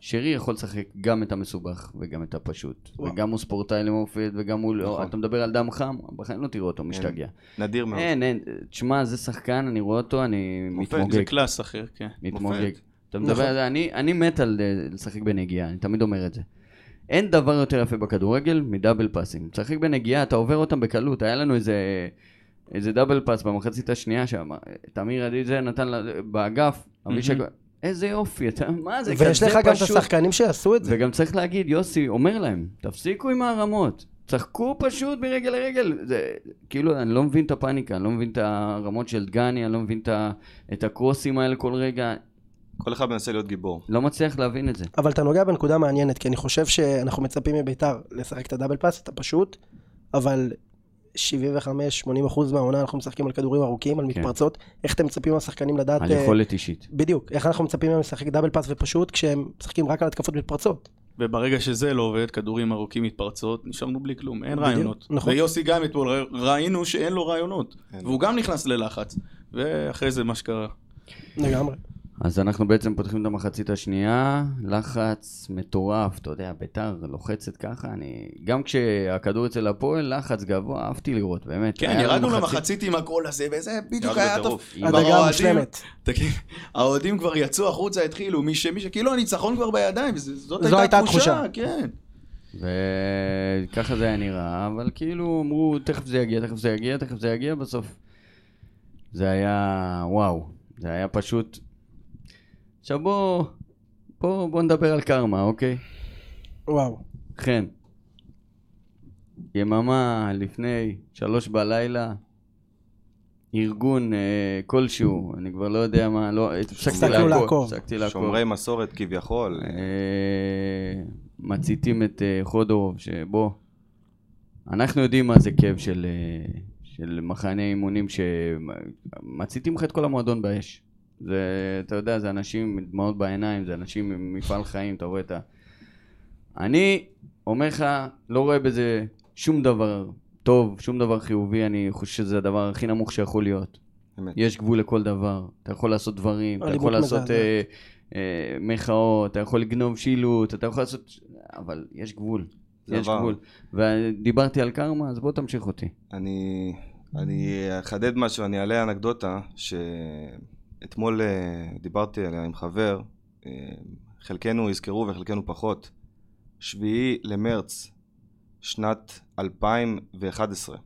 שרי יכול לשחק גם את המסובך וגם את הפשוט. וואו. וגם הוא ספורטאי למופת, וגם הוא... נכון. אתה מדבר על דם חם, בחיים לא תראו אותו משתגע. נדיר מאוד. אין, אין. תשמע, זה שחקן, אני רואה אותו, אני מופת, זה מתמוגג. קלאס אחר, כן. מתמוגג. מופת. אתה מדבר נכון. על זה, אני, אני מת על אה, לשחק בנגיעה, אני תמיד אומר את זה. אין דבר יותר יפה בכדורגל מדאבל פאסים. תשחק בנגיעה, אתה עובר אותם בקלות. היה לנו איזה, איזה דאבל פאס במחצית השנייה שם. תמיר עדי זה נתן לה, באגף, אבישג... איזה יופי, אתה, מה זה, ויש לך גם את פשוט. השחקנים שיעשו את זה. וגם צריך להגיד, יוסי אומר להם, תפסיקו עם הרמות. צחקו פשוט מרגל לרגל. זה, כאילו, אני לא מבין את הפאניקה, אני לא מבין את הרמות של דגני, אני לא מבין את, הקרוסים האלה כל רגע. כל אחד מנסה להיות גיבור. לא מצליח להבין את זה. אבל אתה נוגע בנקודה מעניינת, כי אני חושב שאנחנו מצפים מביתר לשחק את הדאבל פאס, את הפשוט, אבל 75-80% מהעונה אנחנו משחקים על כדורים ארוכים, על כן. מתפרצות. איך אתם מצפים מהשחקנים לדעת... על אה, יכולת אישית. בדיוק, איך אנחנו מצפים מהם לשחק דאבל פאס ופשוט כשהם משחקים רק על התקפות מתפרצות. וברגע שזה לא עובד, כדורים ארוכים מתפרצות, נשארנו בלי כלום, אין בדיוק, רעיונות. נכון. ויוסי גם אתמול ראינו שאין לו רעיונות. אין. והוא גם נכנס ללחץ. ואחרי זה מה שקרה. לגמרי. אז אנחנו בעצם פותחים את המחצית השנייה, לחץ מטורף, אתה יודע, ביתר לוחצת ככה, אני... גם כשהכדור אצל הפועל, לחץ גבוה, אהבתי לראות, באמת. כן, ירדנו מחצית- למחצית עם הגול הזה, וזה בדיוק היה טוב. הדגה מושלמת. תגיד, האוהדים כבר יצאו החוצה, התחילו, מי ש... כאילו הניצחון כבר בידיים, זאת הייתה התחושה. כן. וככה זה היה נראה, אבל כאילו אמרו, תכף זה יגיע, תכף זה יגיע, תכף זה יגיע, בסוף זה היה, וואו, זה היה פשוט... עכשיו בוא, בוא, בוא נדבר על קרמה, אוקיי? וואו. חן, יממה לפני, שלוש בלילה, ארגון אה, כלשהו, אני כבר לא יודע מה, לא, הפסקתי לעקוב. הפסקתי לעקוב. שומרי מסורת כביכול. אה, מציתים את אה, חודורוב, שבוא, אנחנו יודעים מה זה כאב של, אה, של מחנה אימונים שמציתים לך את כל המועדון באש. זה, אתה יודע, זה אנשים עם דמעות בעיניים, זה אנשים עם מפעל חיים, אתה רואה את ה... אני אומר לך, לא רואה בזה שום דבר טוב, שום דבר חיובי, אני חושב שזה הדבר הכי נמוך שיכול להיות. אמת. יש גבול לכל דבר, אתה יכול לעשות דברים, אתה יכול לעשות. אה, אה, מחאות, אתה יכול לגנוב שילוט, אתה יכול לעשות... אבל יש גבול, יש עבר. גבול. ודיברתי על קרמה, אז בוא תמשיך אותי. אני, אני אחדד משהו, אני אעלה אנקדוטה שאתמול אה, דיברתי עליה עם חבר, אה, חלקנו יזכרו וחלקנו פחות. שביעי למרץ שנת 2011.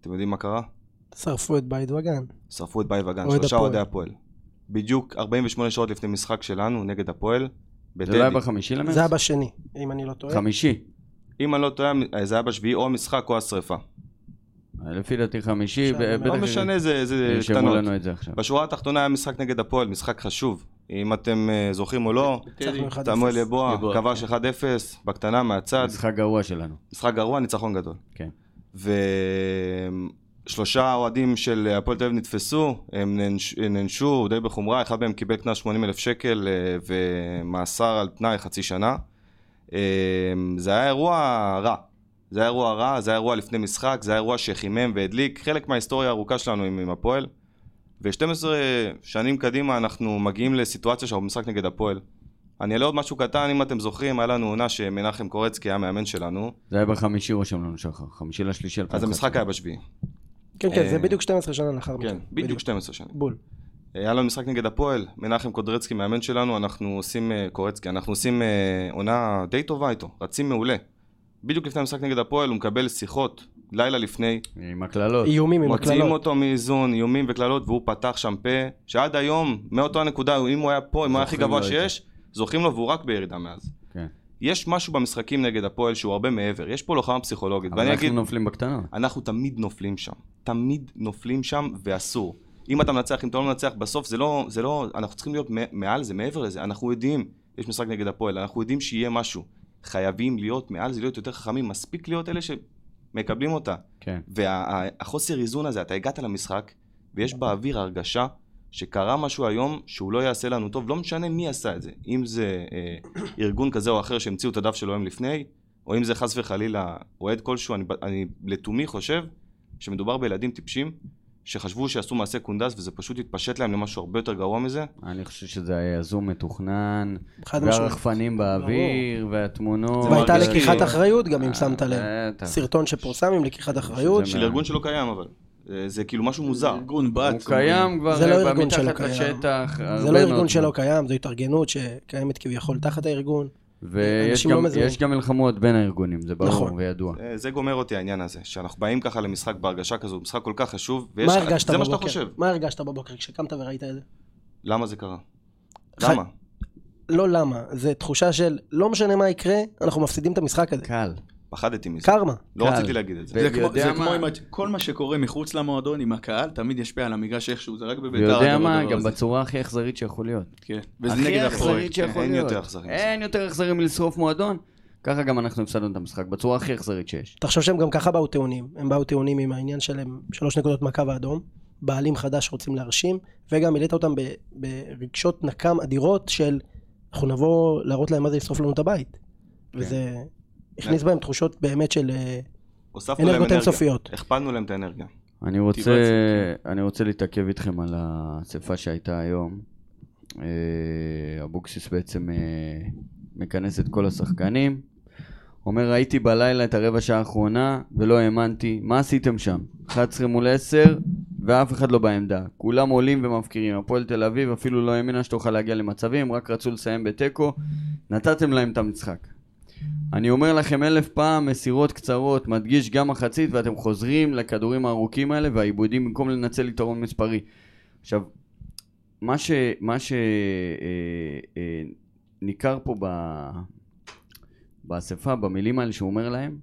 אתם יודעים מה קרה? שרפו את בית וגן. שרפו את באי וגן, שלושה. אוהדי הפועל. בדיוק 48 שעות לפני משחק שלנו נגד הפועל, זה לא היה בטדי. בחמישי למרץ? זה היה בשני, אם אני לא טועה. חמישי. אם אני לא טועה, זה היה בשביעי או המשחק או השרפה. לפי דעתי חמישי, לא משנה, זה, ירשמו קטנות. לנו את זה עכשיו. בשורה התחתונה היה משחק נגד הפועל, משחק חשוב. אם אתם אה, זוכרים או לא, ניצחנו 1-0. תמואל יבואה יבואה, כבש 1-0 בקטנה מהצד, משחק גרוע שלנו. משחק גרוע, ניצחון גדול. כן. ושלושה אוהדים של הפועל תל אביב נתפסו, הם נענש- נענשו די בחומרה, אחד מהם קיבל קנס 80 אלף שקל אה, ומאסר על תנאי חצי שנה. אה, זה היה אירוע רע. זה היה אירוע רע, זה היה אירוע לפני משחק, זה היה אירוע שחימם והדליק, חלק מההיסטוריה הארוכה שלנו עם, עם הפועל. ו-12 שנים קדימה אנחנו מגיעים לסיטואציה שאנחנו במשחק נגד הפועל. אני אעלה עוד משהו קטן, אם אתם זוכרים, היה לנו עונה שמנחם קורצקי היה מאמן שלנו, זה היה בחמישי רושם לנו שחר. חמישי לשלישי. אז 2011. המשחק היה בשביעי. כן, כן, זה אה, בדיוק 12 שנה לאחר מכן. כן, בדיוק 12 שנים. בול. היה לנו משחק נגד הפועל, מנחם קודרצקי מאמן שלנו, אנחנו עושים, אה, קורצקי, אנחנו עושים אה, עונה די טובה איתו, רצים מעולה. בדיוק לפני המשחק נגד הפועל הוא מקבל שיחות לילה לפני, עם הקללות. איומים עם מוציאים הקללות. אותו מאיזון, איומים וקללות, והוא פתח שם פה, שעד היום, מאותו הנקודה, אם הוא היה פה, אם הוא היה הכי גבוה לו את שיש, זוכרים לו והוא רק בירידה מאז. כן. יש משהו במשחקים נגד הפועל שהוא הרבה מעבר, יש פה לוחמה פסיכולוגית, אבל אנחנו אגיד, נופלים בקטנות. אנחנו תמיד נופלים שם. תמיד נופלים שם, ואסור. אם אתה מנצח, אם אתה לא מנצח, בסוף זה לא, זה לא, אנחנו צריכים להיות מעל זה, מעבר לזה. אנחנו יודעים, יש משחק נגד הפועל, אנחנו יודעים שיהיה משהו. חייבים להיות מעל זה, להיות יותר חכמים. מספיק להיות אלה שמקבלים אותה. כן. והחוסר איזון הזה, אתה הגעת למשחק, ויש באוויר הרגשה שקרה משהו היום שהוא לא יעשה לנו טוב, לא משנה מי עשה את זה. אם זה אה, ארגון כזה או אחר שהמציאו את הדף שלו יום לפני, או אם זה חס וחלילה אוהד כלשהו, אני, אני לתומי חושב שמדובר בילדים טיפשים, שחשבו שעשו מעשה קונדס וזה פשוט התפשט להם למשהו הרבה יותר גרוע מזה. אני חושב שזה היה יזום מתוכנן. והרחפנים באוויר, והתמונות. זה והייתה לקיחת אחריות גם אם שמת לב. סרטון שפורסם עם לקיחת אחריות. של ארגון שלא קיים אבל. זה, זה כאילו משהו מוזר. ארגון בת. הוא קיים כבר זה לא אה, ארגון שלו מתחת קיים. לשטח. זה לא ארגון שלא. קיים, זו התארגנות שקיימת כביכול תחת הארגון. ויש אנשים גם- לא גם מלחמות בין הארגונים, זה ברור נכון. וידוע. אה, זה גומר אותי העניין הזה, שאנחנו באים ככה למשחק בהרגשה כזו, משחק כל כך חשוב, ויש... מה הרגשת זה מה שאתה בבוקר? חושב. מה הרגשת בבוקר כשקמת וראית את זה? למה זה קרה? ח- למה? לא למה, זה תחושה של לא משנה מה יקרה, אנחנו מפסידים את המשחק הזה. קל. פחדתי מזה. קרמה. לא קל. רציתי להגיד את זה. זה כמו, זה מה? כמו עם, כל מה שקורה מחוץ למועדון עם הקהל, תמיד ישפיע על המגרש איכשהו, זה רק בביתר. ויודע מה, גם הזה. בצורה הכי אכזרית שיכול להיות. כן. וזה נגד. אכזרית שיכול אין. יותר אכזרי מזה. אין יותר אכזרי מלשרוף מועדון. ככה גם אנחנו הפסדנו את המשחק, בצורה הכי אכזרית שיש. תחשוב שהם גם ככה באו טעונים, הם באו טעונים עם העניין שלהם שלוש נקודות מהקו האדום, בעלים חדש רוצים להרשים, וגם מילאת אותם ב- ברגשות נקם אדירות של אנחנו נבוא להראות להם מה זה לשרוף לנו את הבית. וזה הכניס בהם תחושות באמת של אה, אנרגיות. אינסופיות. הכפלנו להם את האנרגיה. אני רוצה, מוטיבציה, אני רוצה להתעכב איתכם על האספה שהייתה היום. אה, אבוקסיס בעצם אה, מכנס את כל השחקנים. אומר, ראיתי בלילה את הרבע שעה האחרונה ולא האמנתי. מה עשיתם שם? 11 מול 10 ואף אחד לא בעמדה. כולם עולים ומפקירים. הפועל תל אביב אפילו לא האמינה שתוכל להגיע למצבים, רק רצו לסיים בתיקו. נתתם להם את המשחק. אני אומר לכם אלף פעם, מסירות קצרות, מדגיש גם מחצית, ואתם חוזרים לכדורים הארוכים האלה והעיבודים במקום לנצל יתרון מספרי. עכשיו, מה ש... מה ש... אה, אה, ניכר פה ב... באספה, במילים האלה שהוא אומר להם,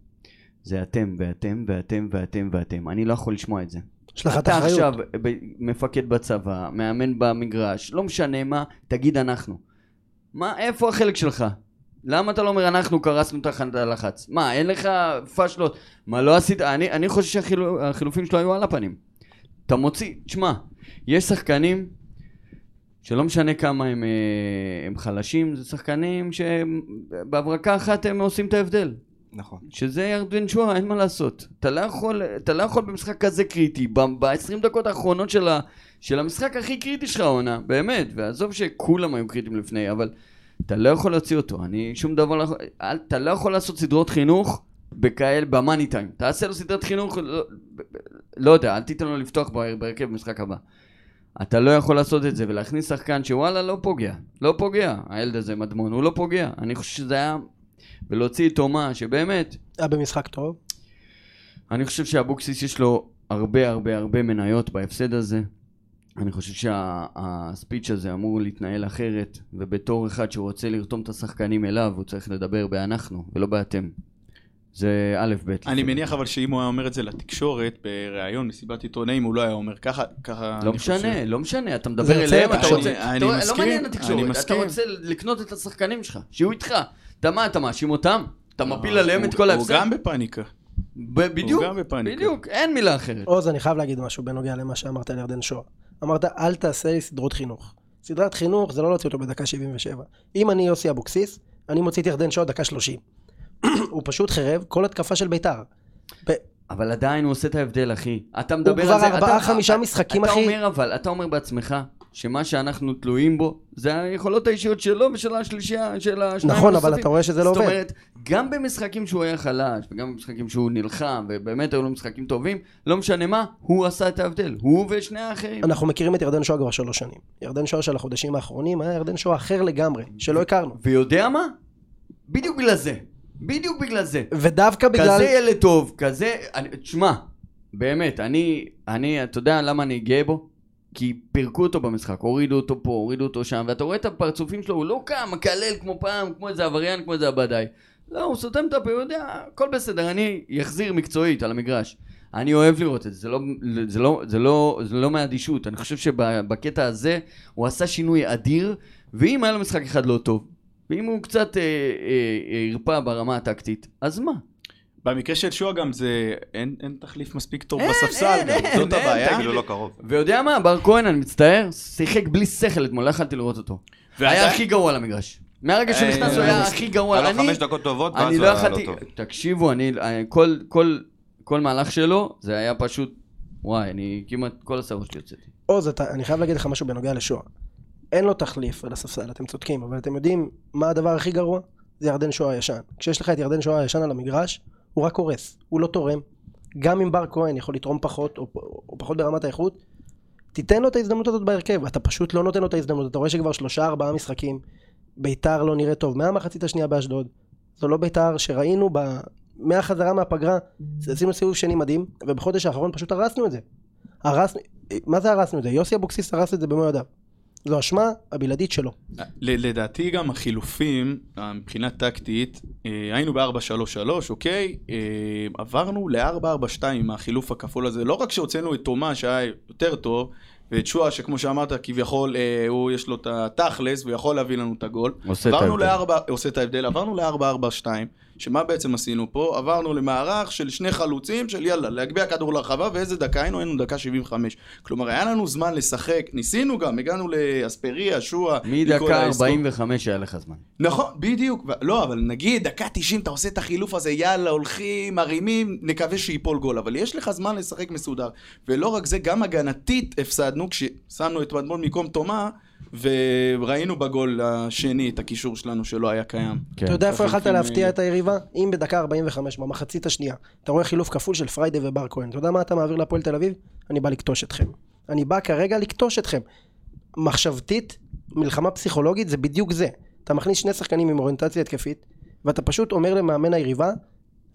זה אתם ואתם ואתם ואתם ואתם. אני לא יכול לשמוע את זה. יש לך את אתה האחריות. עכשיו ב- מפקד בצבא, מאמן במגרש, לא משנה מה, תגיד אנחנו. מה, איפה החלק שלך? למה אתה לא אומר אנחנו קרסנו תחת הלחץ? מה, אין לך פאשלות? מה, לא עשית? אני, אני חושב שהחילופים שלו היו על הפנים. אתה מוציא, תשמע, יש שחקנים שלא משנה כמה הם, אה, הם חלשים, זה שחקנים שבהברקה אחת הם עושים את ההבדל. נכון. שזה ירדן שואה, אין מה לעשות. אתה לא יכול, אתה לא יכול במשחק כזה קריטי, ב-20 דקות האחרונות של, ה, של המשחק הכי קריטי שלך העונה, באמת, ועזוב שכולם היו קריטיים לפני, אבל אתה לא יכול להוציא אותו. אני שום דבר לא יכול, אתה לא יכול לעשות סדרות חינוך בכאלה, במאני טיים. תעשה לו סדרת חינוך, לא, לא יודע, אל תיתן לו לפתוח בה- בהרכב במשחק הבא. אתה לא יכול לעשות את זה ולהכניס שחקן שוואלה לא פוגע, לא פוגע, הילד הזה מדמון, הוא לא פוגע. אני חושב שזה היה... ולהוציא את תומה, שבאמת, היה במשחק טוב. אני חושב שאבוקסיס יש לו הרבה הרבה הרבה מניות בהפסד הזה. אני חושב שהספיץ' הזה אמור להתנהל אחרת, ובתור אחד שרוצה לרתום את השחקנים אליו, הוא צריך לדבר באנחנו, ולא באתם. זה א' ב'. אני. מניח אבל שאם הוא היה אומר את זה לתקשורת, בראיון, מסיבת עיתונאים, הוא לא היה אומר ככה, ככה... לא. משנה, לא משנה, אתה מדבר אליהם, את אתה. רוצה... אני לא מסכים, מעניין אני התקשורת, אתה. רוצה לקנות את השחקנים שלך, שיהיו איתך. אתה מה, אתה מאשים אותם? אתה מפיל עליהם את הוא- כל הוא ההפסד? גם בפאניקה. בדיוק. בדיוק, אין מילה אחרת. עוז, אני חייב להגיד משהו בנוגע למה שאמרת על ירדן שואה. אמרת, אל תעשה לי סדרות חינוך. סדרת חינוך זה לא להוציא אותו בדקה 77. אם אני יוסי אבוקסיס, אני מוציא את ירדן שואה דקה 30. <clears throat> הוא פשוט חירב כל התקפה של בית"ר. אבל עדיין הוא עושה את ההבדל, אחי. אתה מדבר כבר על זה... ארבעה, אתה- חמישה אתה- משחקים, אתה אחי. אומר אבל, אתה אומר בעצמך, שמה שאנחנו תלויים בו, זה היכולות האישיות שלו ושל השלישייה, של השניים נכון, אבל. אתה רואה שזה לא זאת עובד. אומרת, גם במשחקים שהוא היה חלש, וגם במשחקים שהוא נלחם, ובאמת היו לו משחקים טובים, לא משנה מה, הוא עשה את ההבדל. הוא ושני האחרים. אנחנו מכירים את ירדן שואה כבר שלוש שנים. ירדן שואה של החודשים האחרונים היה ירדן שואה אחר לגמרי, שלא הכרנו. ויודע מה? בדיוק בגלל זה. בדיוק בגלל זה. ודווקא בגלל... כזה ילד טוב, כזה... תשמע, באמת, אני, אני, אתה יודע למה אני גאה בו? כי פירקו אותו במשחק, הורידו אותו פה, הורידו אותו שם, ואתה רואה את הפרצופים שלו, הוא לא קם, מקלל כמו פעם, כמו איזה עבריין, כמו איזה עבדאי. לא, הוא סותם את הפה, הוא יודע, הכל בסדר, אני אחזיר מקצועית על המגרש. אני אוהב לראות את זה, זה לא, זה לא, זה לא, זה לא מאדישות, אני חושב שבקטע הזה הוא עשה שינוי אדיר, ואם היה לו משחק אחד לא טוב, ואם הוא קצת אה, אה, אה, ברמה הטקטית, אז מה? במקרה של שועה גם זה, אין אין תחליף מספיק טוב אין, בספסל אין, גם, אין, זאת אין, הבעיה. תגיד אפילו לי. לא קרוב. ויודע מה, בר כהן, אני מצטער, שיחק בלי שכל אתמול, לא יכלתי לראות אותו. היה הכי גרוע למגרש. מהרגע שהוא אה, נכנס הוא היה מסכים. הכי גרוע. היה לו חמש דקות טובות, ואז הוא לא היה לא טוב. תקשיבו, אני, אני- כל, כל, כל מהלך שלו, זה היה פשוט, וואי, אני כמעט, כל השערות שלי יוצאתי. עוז, אני חייב להגיד לך משהו בנוגע לשואה. אין לו תחליף על הספסל, אתם צודקים, אבל אתם יודעים מה הדבר הכי גרוע? זה ירדן שואה הישן. כשיש לך את ירדן שואה הישן על המגרש, הוא רק הורס, הוא לא תורם. גם אם בר כהן יכול לתרום פחות, או, או פחות ברמת האיכות, תיתן לו את ההזדמנות הזאת בהרכב. אתה פשוט לא נותן לו את ההזדמנות. אתה רואה שכבר שלושה ארבעה משחקים, ביתר לא נראה טוב. מהמחצית השנייה באשדוד. זו לא ביתר שראינו ב... מהחזרה מהפגרה, עשינו סיבוב שני מדהים, ובחודש האחרון פשוט הרסנו את זה. הרסנו, מה זה הרסנו את זה? יוסי אבוקסיס הרס את זה במו ידיו. זו אשמה הבלעדית שלו. לדעתי גם החילופים, אה, מבחינה טקטית, אה, היינו ב-4-3-3, אוקיי? אה, עברנו ל-4-4-2 עם החילוף הכפול הזה. לא רק שהוצאנו את תומה שהיה יותר טוב, ואת שועה שכמו שאמרת, כביכול הוא יש לו את התכלס והוא יכול להביא לנו את הגול. עושה את עברנו ההבדל. לארבע, עושה את ההבדל, עברנו ל-4-4-2, שמה בעצם עשינו פה? עברנו למערך של שני חלוצים של יאללה, להגביה כדור לרחבה, ואיזה דקה היינו? היינו דקה 75. כלומר, היה לנו זמן לשחק, ניסינו גם, הגענו לאספריה, שועה, מדקה ניקולא אסקו. 45 היה לך זמן. נכון, בדיוק. לא, אבל נגיד, דקה 90 אתה עושה את החילוף הזה, יאללה, הולכים, מרימים, נקווה שיפול גול. אבל יש לך זמן לשחק מסודר. ולא רק זה, גם הגנתית הפסדנו, כששמנו את מדמון במקום תומה, וראינו בגול השני את הקישור שלנו שלא היה קיים. כן. אתה יודע איפה יכולת החילופים להפתיע. את היריבה? אם בדקה 45, במחצית השנייה, אתה רואה חילוף כפול של פריידי ובר כהן. אתה יודע מה אתה מעביר להפועל תל אביב? אני בא לכתוש אתכם. אני בא כרגע לכתוש אתכם. מחשבתית, מלחמה פסיכולוגית זה בדיוק זה. אתה מכניס שני שחקנים עם אוריינטציה התקפית, ואתה פשוט אומר למאמן היריבה,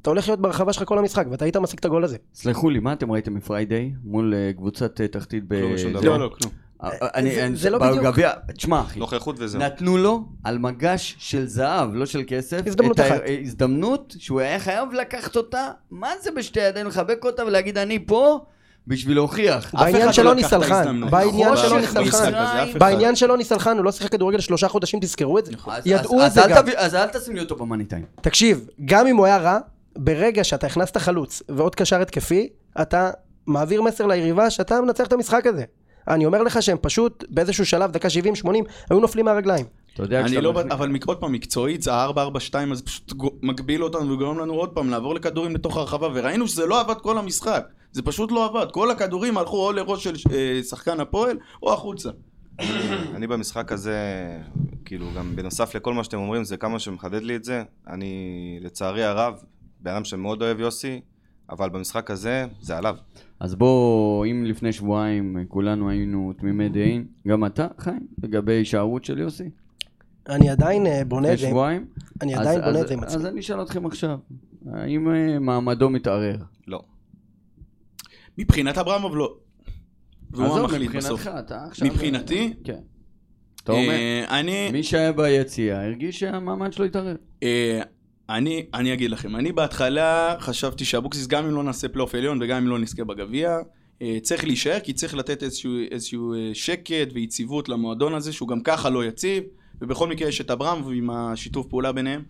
אתה הולך להיות ברחבה שלך כל המשחק, ואתה היית משיג את הגול הזה. סלחו לי, מה אתם ראיתם מפריידיי מול אה, קבוצת אה, תחתית ב... זה- לא, לא, כלום. אה, אני- זה- אני- זה לא בדיוק. בגביע, תשמע אחי, נוכחות וזהו. נתנו לו על מגש של זהב, לא של כסף, הזדמנות אחת. הזדמנות שהוא היה חייב לקחת אותה, מה זה בשתי ידיים לחבק אותה ולהגיד אני פה בשביל להוכיח. בעניין לא את ניסלחן. בעניין שלו במשחק ניסלחן, אף אחד. בעניין שלו ניסלחן, הוא לא שיחק כדורגל שלושה חודשים, תזכרו את זה. ידעו את זה גם. אז אל תשים לי אותו במאני טיים. תקשיב, גם אם הוא היה רע, ברגע שאתה הכנסת חלוץ ועוד קשר התקפי, אתה מעביר מסר ליריבה שאתה מנצח את המשחק הזה. אני אומר לך שהם פשוט באיזשהו שלב, דקה 70-80, היו נופלים מהרגליים. אתה יודע, אני לא, מכניס- אבל עוד פעם, מקצועית, זה ה-4-4-2, אז פשוט מגביל אותנו וגורם לנו עוד פעם לעבור לכדורים לתוך הרחבה, וראינו שזה לא עבד כל המשחק. זה פשוט לא עבד. כל הכדורים הלכו או לראש של אה, שחקן הפועל, או החוצה. <coughs> אני במשחק הזה, כאילו, גם בנוסף לכל מה שאתם אומרים, זה כמה שמחדד לי את זה. אני, לצערי הרב, בן אדם שמאוד אוהב יוסי, אבל במשחק הזה, זה עליו. אז בוא, אם לפני שבועיים כולנו היינו תמימי דעים, גם אתה, חיים, לגבי הישארות של יוסי? אני עדיין אה, בונה את לפני זה, שבועיים? אני אז- עדיין בונה אז- את זה עם עצמי. אז אני אשאל אתכם עכשיו, האם אה, מעמדו מתערער? לא. מבחינת אברמוב לא. והוא עזוב, המחליט בסוף. מבחינתך, אתה עכשיו... מבחינתי, כן. אתה אומר, אה, אני... מי שהיה ביציאה הרגיש שהמעמד שלו התערער. אני, אני אגיד לכם, אני בהתחלה חשבתי שאבוקסיס גם אם לא נעשה פלייאוף עליון וגם אם לא נזכה בגביע, אה, צריך להישאר כי צריך לתת איזשהו, איזשהו אה, שקט ויציבות למועדון הזה שהוא גם ככה לא יציב ובכל מקרה יש את אברהם ועם השיתוף פעולה ביניהם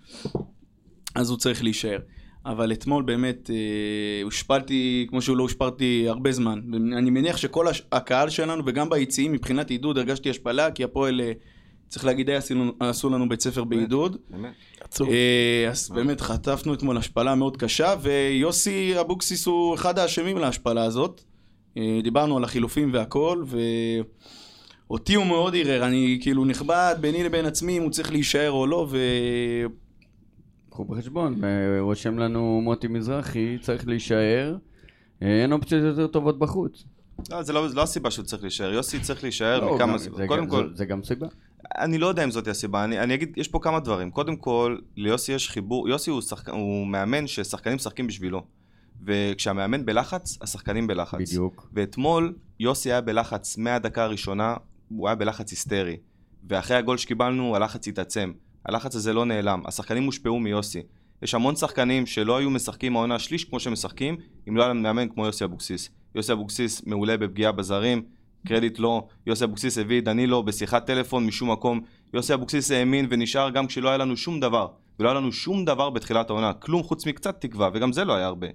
אז הוא צריך להישאר. אבל אתמול באמת אה, הושפלתי כמו שהוא לא הושפלתי הרבה זמן. אני מניח שכל. הקהל שלנו וגם ביציעים מבחינת עידוד הרגשתי השפלה כי הפועל, אה, צריך להגיד, די עשו, לנו בית ספר בעידוד. באמת. עצוב. אה, אז באמת חטפנו אתמול השפלה מאוד קשה, ויוסי אבוקסיס הוא אחד האשמים להשפלה הזאת. אה, דיברנו על החילופים והכל, ואותי הוא מאוד ערער, אני כאילו נכבד ביני לבין עצמי אם הוא צריך להישאר או לא, ו... קחו בחשבון, אה, רושם לנו מוטי מזרחי, צריך להישאר, אה, אין אופציות יותר טובות בחוץ. לא, זה לא, זה לא הסיבה שהוא צריך להישאר. יוסי צריך להישאר לא, מכמה סיבות. קודם כל, זה- זה גם סיבה. אני לא יודע אם זאת הסיבה, אני, אני אגיד, יש פה כמה דברים. קודם כל, ליוסי יש חיבור, יוסי הוא, שחק, הוא מאמן ששחקנים משחקים בשבילו. וכשהמאמן בלחץ, השחקנים בלחץ. בדיוק. ואתמול, יוסי היה בלחץ מהדקה הראשונה, הוא היה בלחץ היסטרי. ואחרי הגול שקיבלנו, הלחץ התעצם. הלחץ הזה לא נעלם, השחקנים הושפעו מיוסי. יש המון שחקנים שלא היו משחקים העונה שליש כמו שמשחקים, אם לא היה לנו מאמן כמו יוסי אבוקסיס. יוסי אבוקסיס מעולה בפגיעה בזרים, קרדיט לו. יוסי אבוקסיס הביא את דנילו בשיחת טלפון משום מקום. יוסי אבוקסיס האמין ונשאר גם כשלא היה לנו שום דבר. ולא היה לנו שום דבר בתחילת העונה, כלום חוץ מקצת תקווה, וגם זה לא היה הרבה.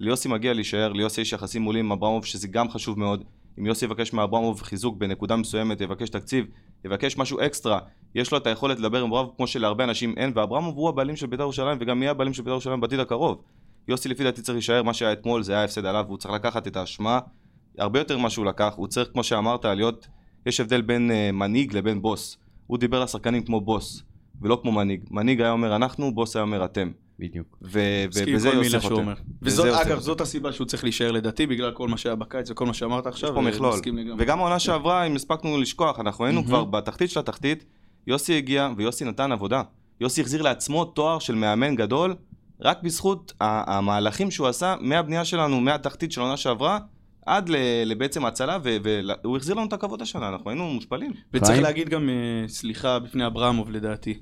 ליוסי מגיע להישאר, ליוסי יש יחסים מעולים עם אברמוב, שזה גם חשוב מאוד. אם יוסי יבקש מאברמוב חיזוק בנקודה מסוימת, יבקש תקציב, יבקש משהו אקסטרה, יש לו את היכולת לדבר עם אברמוב כמו שלהרבה אנשים אין, ואברמוב הוא הבעלים של בית"ר ירושלים, וגם יהיה הבעלים של בית"ר ירושלים בעתיד הקרוב. יוסי לפי דעתי צריך להישאר, מה שהיה אתמול זה היה הפסד עליו, והוא צריך לקחת את האשמה, הרבה יותר ממה שהוא לקח, הוא צריך, כמו שאמרת, להיות, יש הבדל בין uh, מנהיג לבין בוס. הוא דיבר לשחקנים כמו בוס, ולא כמו מנהיג. מנהיג היה אומר אנחנו, בוס היה אומר אתם. בדיוק. ובזה. אומר. בזה וזאת, אגב. זאת הסיבה שהוא צריך להישאר לדעתי, בגלל כל מה שהיה בקיץ וכל מה שאמרת עכשיו. יש פה מכלול. וגם העונה שעברה, אם הספקנו לשכוח, אנחנו היינו מהמם. כבר בתחתית של התחתית, יוסי הגיע ויוסי נתן עבודה. יוסי החזיר לעצמו תואר של מאמן גדול, רק בזכות המהלכים שהוא עשה מהבנייה שלנו, מהתחתית של העונה שעברה, עד ל- לבעצם ההצלה, והוא החזיר לנו את הכבוד השנה, אנחנו היינו מושפלים. וצריך? להגיד גם אה, סליחה בפני אברמוב לדעתי.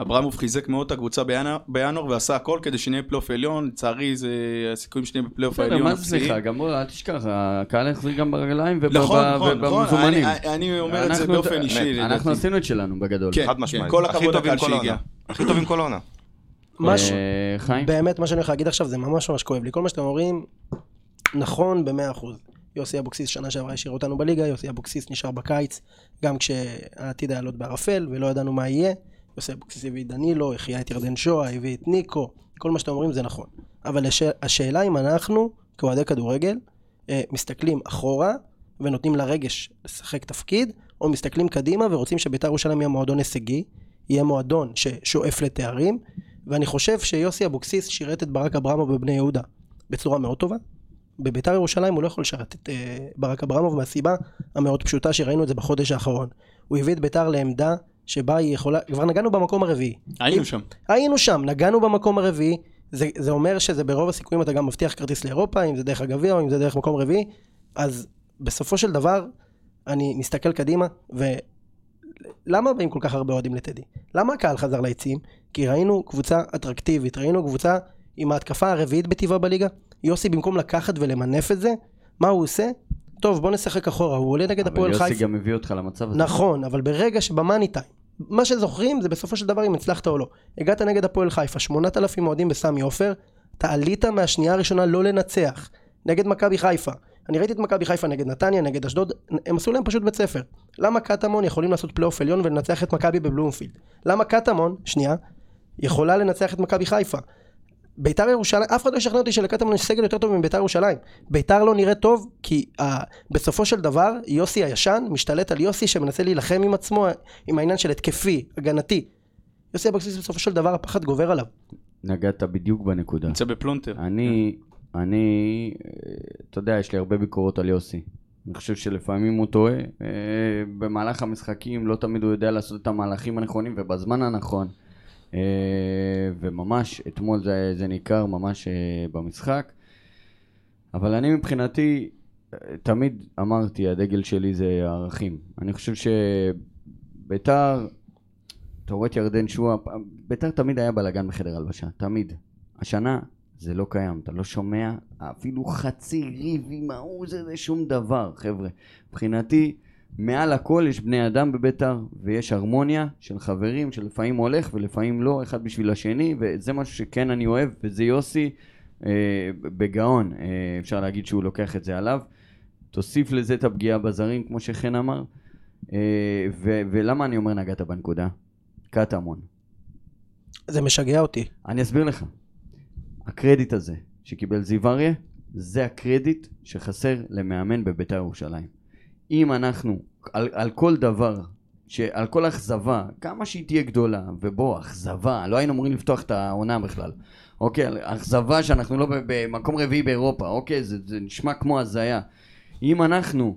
אברמוב חיזק מאוד את הקבוצה בינואר- ועשה הכל כדי שנהיה פלייאוף עליון, לצערי זה הסיכויים שנהיה בפלייאוף העליון. מה זה סליחה? גם בוא, אל תשכח, הקהל החזיר גם ברגליים נכון, נכון, נכון, ובמזומנים. אני- אני אומר את זה באופן אישי אנחנו. עשינו את שלנו בגדול. כן, חד משמעית. כל הכבוד כל שהגיע. הכי טובים כל העונה. אה, חיים? באמת מה שאני הולך להגיד עכשיו זה ממש ממש כואב לי. כל מה שאתם אומרים, נכון במאה אחוז. יוסי אבוקסיס שנה שעברה השאיר אותנו בליגה, יוסי אבוקסיס נשאר בקיץ, גם כשהעתיד היה לוט בערפל ולא ידענו מה יהיה. יוסי אבוקסיס הביא את דנילו, החיה את ירדן שועה, הביא את ניקו, כל מה שאתם אומרים זה נכון. אבל הש... השאלה אם אנחנו, כאוהדי כדורגל, אה, מסתכלים אחורה ונותנים לרגש לשחק תפקיד, או מסתכלים קדימה ורוצים שבית"ר ירושלים יהיה מועדון הישגי, יהיה מועדון ששואף לתארים, ואני חושב שיוסי אבוקסיס שירת את ברק אברמוב בבני יהודה בצורה מאוד טובה. בביתר ירושלים הוא לא יכול לשרת את uh, ברק אברמוב מהסיבה המאוד פשוטה שראינו את זה בחודש האחרון. הוא הביא את ביתר לעמדה שבה היא יכולה, כבר נגענו במקום הרביעי. היינו שם. היינו שם, נגענו במקום הרביעי, זה, זה אומר שזה ברוב הסיכויים אתה גם מבטיח כרטיס לאירופה, אם זה דרך הגביע או אם זה דרך מקום רביעי, אז בסופו של דבר, אני מסתכל קדימה, ולמה באים כל כך הרבה אוהדים לטדי? למה הקהל חזר ליציעים? כי ראינו קבוצה אטרקטיבית, ראינו קבוצה עם ההתקפה הרביעית בטבעה בליגה. יוסי במקום לקחת ולמנף את זה, מה הוא עושה? טוב בוא נשחק אחורה, הוא עולה נגד הפועל אבל חיפה. יוסי גם הביא אותך למצב הזה. נכון, אבל ברגע שבמאני טיים, מה שזוכרים זה בסופו של דבר אם הצלחת או לא. הגעת נגד הפועל חיפה, 8,000 אוהדים בסמי עופר, אתה עלית מהשנייה הראשונה לא לנצח. נגד מכבי חיפה. אני ראיתי את מכבי חיפה נגד נתניה, נגד אשדוד, הם עשו להם פשוט בית ספר. למה קטמון יכולים לעשות פלייאוף עליון ולנצח את מכבי בבלומפילד? למה קטמון, שנייה, יכולה לנצח את מכבי חיפה? ביתר ירושלים, אף אחד לא ישכנע אותי שלקטמון יש סגל יותר טוב מביתר ירושלים. ביתר לא נראית טוב, כי uh, בסופו של דבר, יוסי הישן משתלט על יוסי שמנסה להילחם עם עצמו, עם העניין של התקפי, הגנתי. יוסי אבקסיס בסופו של דבר הפחד גובר עליו. נגעת בדיוק בנקודה. נמצא בפלונטר. אני, אני, אה, אתה יודע, יש לי הרבה ביקורות על יוסי. אני חושב שלפעמים הוא טועה. אה, במהלך המשחקים לא תמיד הוא יודע לעשות את המהלכים הנכונים ובזמן הנכון. אה, וממש, אתמול זה, זה ניכר ממש אה, במשחק. אבל אני מבחינתי, אה, תמיד אמרתי, הדגל שלי זה הערכים. אני חושב שביתר, אתה רואה את ירדן שועה, ביתר תמיד היה בלאגן בחדר הלבשה, תמיד. השנה זה לא קיים, אתה לא שומע אפילו חצי ריב עם ההוא, זה, זה שום דבר, חבר'ה. מבחינתי, מעל הכל יש בני אדם בביתר, ויש הרמוניה של חברים שלפעמים הולך ולפעמים לא, אחד בשביל השני, וזה משהו שכן אני אוהב, וזה יוסי אה, בגאון, אה, אפשר להגיד שהוא לוקח את זה עליו. תוסיף לזה את הפגיעה בזרים, כמו שחן אמר. אה, ו- ולמה אני אומר נגעת בנקודה? קטמון. זה משגע אותי. אני אסביר לך. הקרדיט הזה שקיבל זיו אריה, זה הקרדיט שחסר למאמן בביתר ירושלים. אם אנחנו, על, על כל דבר, על כל אכזבה, כמה שהיא תהיה גדולה, ובוא, אכזבה, לא היינו אמורים לפתוח את העונה בכלל. אוקיי, אכזבה שאנחנו לא במקום רביעי באירופה, אוקיי, זה, זה נשמע כמו הזיה. אם אנחנו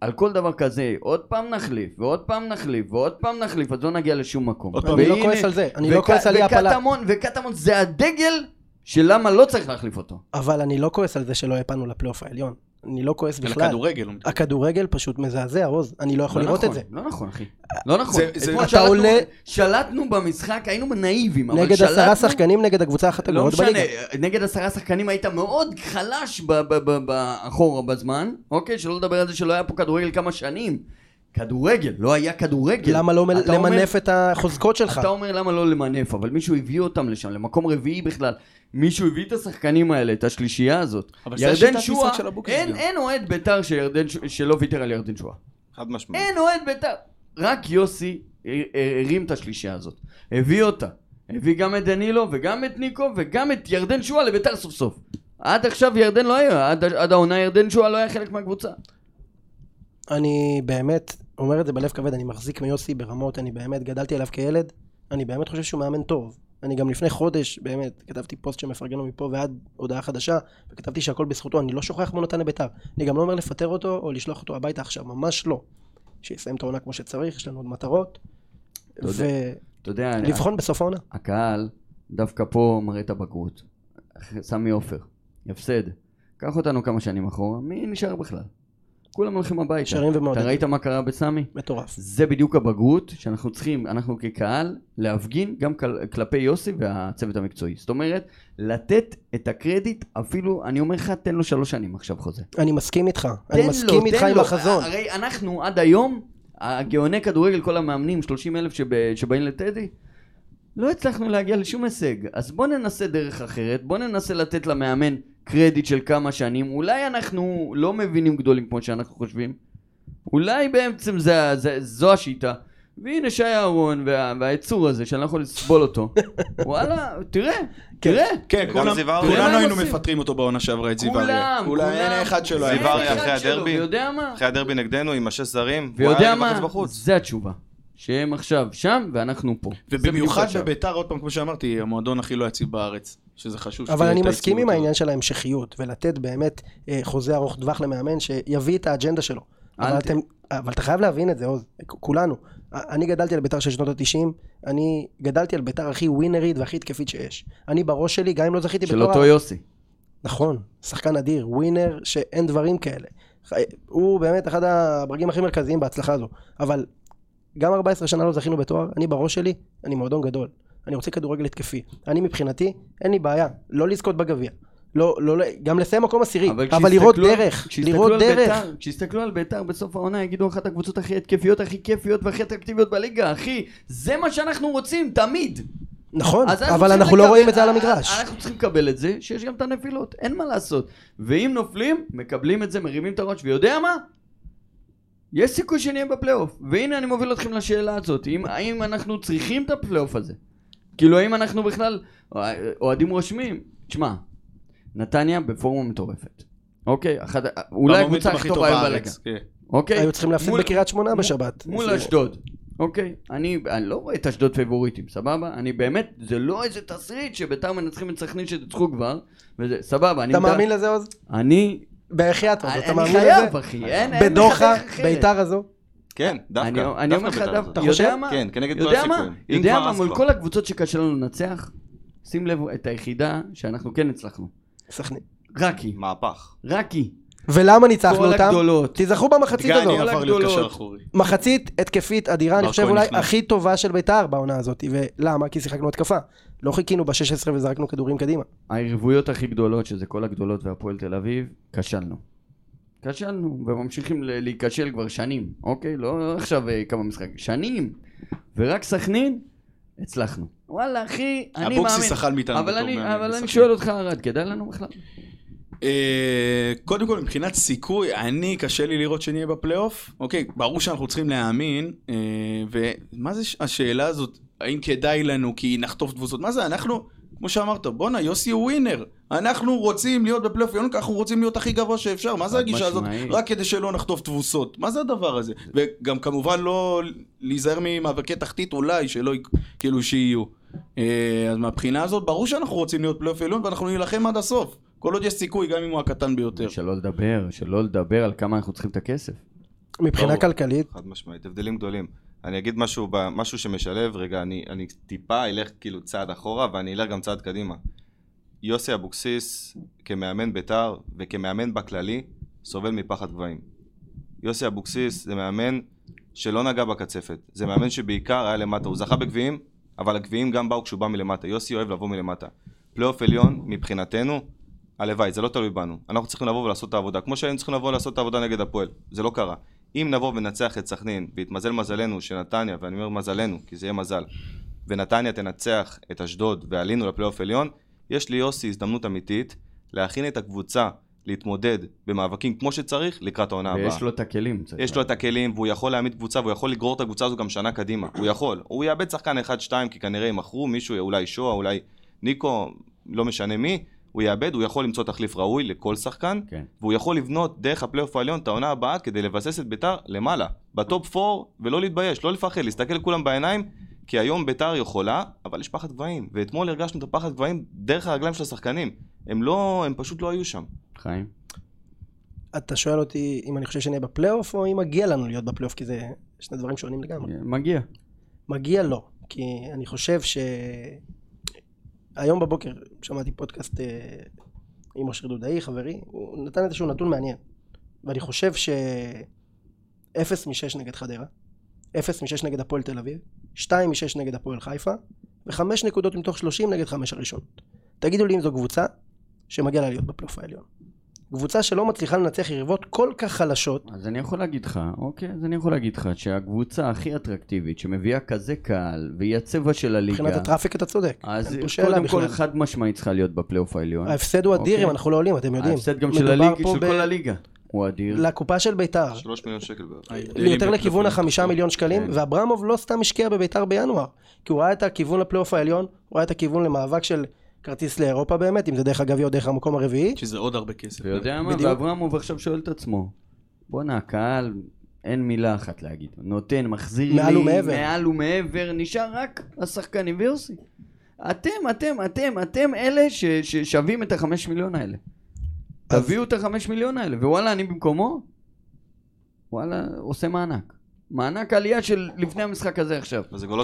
על כל דבר כזה, עוד פעם נחליף, ועוד פעם נחליף, ועוד פעם נחליף, אז לא נגיע לשום מקום. עוד פעם, אני לא כועס על זה, אני לא כועס על אי הפלה. וקטמון, וקטמון זה הדגל של למה לא צריך להחליף אותו. אבל אני לא כועס על זה שלא הפלנו לפלייאוף העליון. אני לא כועס על בכלל. הכדורגל. הוא מתכוון. הכדורגל פשוט מזעזע, עוז. אני לא יכול לא לראות נכון, את זה. לא נכון, אחי. לא נכון. זה- זה- אתה שלטנו- עולה- שלטנו במשחק, היינו נאיבים, אבל נגד עשרה שלטנו- שחקנים נגד הקבוצה האחת לא הגרועות משנה, בליגה. נגד עשרה שחקנים היית מאוד חלש באחורה בזמן, אוקיי? שלא לדבר על זה שלא היה פה כדורגל כמה שנים. כדורגל, לא היה כדורגל. למה לא אתה אומר- למנף את החוזקות שלך? אתה אומר למה לא למנף, אבל מישהו הביא אותם לשם, למקום רביעי בכלל. מישהו הביא את השחקנים האלה, את השלישייה הזאת. אבל זה ירדן השיטת שועה, משחק של אבוקסיס אין. אין אוהד בית"ר שירדן ש- שלא ויתר על ירדן שועה. חד משמעית. אין אוהד בית"ר. רק יוסי הר- הרים את השלישייה הזאת. הביא אותה. הביא גם את דנילו וגם את ניקו וגם את ירדן שועה לבית"ר סוף סוף. עד עכשיו ירדן לא היה, עד, עד העונה ירדן שועה לא היה חלק מהקבוצה. אני באמת אומר את זה בלב כבד, אני מחזיק מיוסי ברמות, אני באמת גדלתי עליו כילד, אני באמת חושב שהוא מאמן טוב. אני גם לפני חודש, באמת, כתבתי פוסט שמפרגן לו מפה ועד הודעה חדשה, וכתבתי שהכל בזכותו, אני לא שוכח מה נתן לביתר. אני גם לא אומר לפטר אותו או לשלוח אותו הביתה עכשיו, ממש לא. שיסיים את העונה כמו שצריך, יש לנו עוד מטרות. ולבחון בסוף העונה. הקהל דווקא פה מראה את הבגרות. סמי עופר, הפסד. קח אותנו כמה שנים אחורה, מי נשאר בכלל? כולם הולכים הביתה. אתה ומעודדים. ראית מה קרה בסמי? מטורף. זה בדיוק הבגרות שאנחנו צריכים, אנחנו כקהל, להפגין גם כל- כלפי יוסי והצוות המקצועי. זאת אומרת, לתת את הקרדיט, אפילו, אני אומר לך, תן לו שלוש שנים עכשיו חוזה. אני מסכים איתך. אני לו, מסכים תן איתך עם לו. החזון. הרי אנחנו עד היום, הגאוני כדורגל, כל המאמנים, 30 אלף שבא, שבאים לטדי, לא הצלחנו להגיע לשום הישג. אז בוא ננסה דרך אחרת, בוא ננסה לתת למאמן קרדיט של כמה שנים. אולי אנחנו לא מבינים גדולים כמו שאנחנו חושבים. אולי בעצם זה, זה, זו השיטה. והנה שי אהרון וה, והיצור הזה שאני לא יכול לסבול אותו. <laughs> וואלה, תראה, תראה. כן, כולם- זיו אריה. כולנו כולם היינו. מפטרים אותו בעונה שעברה את זיו אריה. כולם, אולי כולם. אין אחד היה. זיו אריה אחרי שלו, הדרבי. ויודע מה? אחרי הדרבי נגדנו עם השש זרים, ויודע מה? זה התשובה. שהם עכשיו שם ואנחנו פה. ובמיוחד. בביתר, עוד פעם, כמו שאמרתי, המועדון הכי לא יציב בארץ. שזה חשוב אבל אני מסכים עם העניין של ההמשכיות, ולתת באמת אה, חוזה ארוך טווח למאמן שיביא את האג'נדה שלו. אבל, אתם, אבל אתה חייב להבין את זה, עוז, כולנו. אני גדלתי על בית"ר של שנות ה-90, אני גדלתי על בית"ר הכי ווינרית והכי התקפית שיש. אני בראש שלי, גם אם לא זכיתי של בתואר... אותו יוסי. נכון, שחקן אדיר, ווינר שאין דברים כאלה. חי- הוא באמת אחד הברגים הכי מרכזיים בהצלחה הזו. אבל גם 14 שנה לא זכינו בתואר, אני בראש שלי, אני מועדון גדול. אני רוצה כדורגל התקפי. אני מבחינתי, אין לי בעיה, לא לזכות בגביע. לא, לא, גם לסיים מקום עשירי, אבל, אבל לראות דרך, לראות דרך. בית"ר- כשיסתכלו על בית"ר בסוף העונה יגידו אחת הקבוצות הכי התקפיות, הכי כיפיות והכי אטרקטיביות בליגה, אחי, זה מה שאנחנו רוצים, תמיד. נכון, אבל אנחנו לא לקבל- רואים את זה על המגרש. אנחנו צריכים לקבל את זה, שיש גם את הנפילות, אין מה לעשות. ואם נופלים, מקבלים את זה, מרימים את הראש, ויודע מה? יש סיכוי שנהיה בפלייאוף. והנה אני מוביל אתכם לשאלה הזאת, אם, האם אנחנו צריכים את הפלייאוף הזה? כאילו האם אנחנו בכלל אוהדים רושמים? תשמע, נתניה בפורמה מטורפת. אוקיי? אחת, אולי הקבוצה הכי טובה היום בליגה. כן. אוקיי? היו צריכים להפסיד בקריית שמונה בשבת. מול אשדוד. אוקיי, אני, אני לא רואה את אשדוד פייבוריטים, סבבה? אני באמת, זה לא איזה תסריט שביתר מנצחים את סכנין שתצחו כבר, וזה, סבבה, אני... אתה מדע- מאמין לזה עוז? אני... בחייאת עוז, אני אתה מאמין חייב, לזה? אחי, אין, אין בדוחה. ביתר הזו, כן, דווקא. אני, אני דווקא אומר לך, בית"ר דווקא, הזאת. אתה יודע חושב? מה? כן, כנגד כל יודע מה? הסיכויים. יודע מה? מול. כל הקבוצות שקשה לנו לנצח, שים לב את היחידה שאנחנו כן הצלחנו. סכנין. רק היא. מהפך. רק היא. ולמה ניצחנו כל אותם? הגדולות. תיזכרו במחצית הזו. דגני עבר להיות. קשר אחורי. מחצית התקפית אדירה, אני חושב אולי. הכי טובה של בית"ר בעונה הזאת. ולמה? כי שיחקנו התקפה. לא חיכינו ב-16 וזרקנו כדורים קדימה. היריבויות הכי גדולות, שזה כל הגדולות והפועל תל אביב, כשלנו. כשלנו, וממשיכים להיכשל כבר שנים, אוקיי? לא עכשיו אה, כמה משחקים, שנים. ורק סכנין, הצלחנו. וואלה, אחי, אני מאמין. אבוקסיס אכל מאיתנו אבל בתור אני, מאמן אבל אני. שואל אותך, ארד, כדאי לנו בכלל? אה, קודם כל, מבחינת סיכוי, אני, קשה לי לראות שנהיה בפלייאוף. אוקיי, ברור שאנחנו צריכים להאמין, אה, ומה זה השאלה הזאת, האם כדאי לנו כי נחטוף תבוסות? מה זה, אנחנו, כמו שאמרת, בואנה, יוסי הוא winner. אנחנו רוצים להיות בפלייאוף עליון, כי אנחנו רוצים להיות הכי גבוה שאפשר. מה זה הגישה הזאת? רק כדי שלא נחטוף תבוסות. מה זה הדבר הזה? וגם כמובן לא להיזהר ממאבקי תחתית אולי, שלא, י- כאילו שיהיו. אה, אז מהבחינה הזאת, ברור שאנחנו רוצים להיות פלייאוף עליון, ואנחנו נילחם עד הסוף. כל עוד יש סיכוי, גם אם הוא הקטן ביותר. שלא לדבר, שלא לדבר על כמה אנחנו צריכים את הכסף. מבחינה. כלכלית, חד משמעית, הבדלים גדולים. אני אגיד משהו, משהו שמשלב, רגע, אני, אני טיפה אלך כאילו צעד אחורה ואני אלך גם צעד קדימה. יוסי אבוקסיס כמאמן בית"ר וכמאמן בכללי סובל מפחד גבהים. יוסי אבוקסיס זה מאמן שלא נגע בקצפת, זה מאמן שבעיקר היה למטה, הוא זכה בגביעים, אבל הגביעים גם באו כשהוא בא מלמטה, יוסי אוהב לבוא מלמטה. פלייאוף עליון מבחינתנו, הלוואי, זה לא תלוי בנו. אנחנו צריכים לבוא ולעשות את העבודה, כמו שהיינו צריכים לבוא לעשות את העבודה נגד הפועל, זה לא קרה. אם נבוא וננצח את סכנין, והתמזל מזלנו שנתניה, ואני אומר מזלנו, כי זה יהיה מזל, ונתניה תנצח את אשדוד ועלינו לפלייאוף עליון, יש ליוסי הזדמנות אמיתית להכין את הקבוצה להתמודד במאבקים כמו שצריך לקראת העונה הבאה. ויש לו את הכלים. יש לו את הכלים, והוא יכול להעמיד קבוצה, והוא יכול לגרור את הקבוצה הזו גם שנה קדימה. הוא יכול. הוא יאבד שחקן אחד-שתיים, כי כנראה ימכרו מישהו, אולי שואה, אולי ניקו, לא משנה מי, הוא יאבד, הוא יכול למצוא תחליף ראוי לכל שחקן, כן. והוא יכול לבנות דרך הפלייאוף העליון את העונה הבאה כדי לבסס את ביתר למעלה, ב top 4, ולא להתבייש, לא לפחד, להסתכל לכולם בעיניים, כי היום ביתר יכולה, אבל יש פחד גבהים, ואתמול הרגשנו את הפחד גבהים דרך הרגליים של השחקנים. הם לא, הם פשוט לא היו שם. חיים. אתה שואל אותי אם אני חושב שנהיה בפלייאוף, או אם מגיע לנו להיות בפלייאוף, כי זה שני דברים שונים לגמרי. מגיע. מגיע לו, כי אני חושב ש... היום בבוקר שמעתי פודקאסט אה, עם אשר דודאי, חברי, הוא נתן איזשהו נתון מעניין. ואני חושב ש... 0 מ-6 נגד חדרה, 0 מ-6 נגד הפועל תל אביב, 2 מ-6 נגד הפועל חיפה, ו-5 נקודות מתוך 30 נגד 5 הראשונות. תגידו לי אם זו קבוצה שמגיע לה להיות בפלייאוף העליון. קבוצה שלא מצליחה לנצח יריבות כל כך חלשות, אז אני יכול להגיד לך, אוקיי, אז אני יכול להגיד לך שהקבוצה הכי אטרקטיבית, שמביאה כזה קהל, והיא הצבע של הליגה, מבחינת הטראפיק אתה צודק. אז קודם כל. חד משמעית צריכה להיות בפלייאוף העליון. ההפסד הוא אדיר אוקיי. אם אנחנו לא עולים, אתם יודעים. ההפסד גם של פה של ב- כל הליגה. הוא אדיר. לקופה של ביתר. שלוש מיליון שקל בערך. יותר לכיוון החמישה מיליון שקלים, כן. ואברמוב לא סתם השקיע בביתר בינואר, כי הוא ראה את הכיוון לפלייאוף העליון, הוא ראה את הכיוון למאבק של כרטיס לאירופה באמת, אם זה דרך הגביע או דרך המקום הרביעי. שזה עוד הרבה כסף. ויודע מה, בדיוק. ואברמוב עכשיו שואל את עצמו, בואנה, הקהל, אין מילה אחת להגיד. נותן, מחזיר לי, מעל ומעבר. מעל ומעבר, נשאר רק השחקנים ויוסי. אתם, אתם, אתם, אתם אלה ש- ששווים את החמש מיליון האלה. אז- תביאו את החמש מיליון האלה, ווואלה, אני במקומו, וואלה, עושה מענק. מענק עלייה של לפני המשחק הזה עכשיו. לא. זה כבר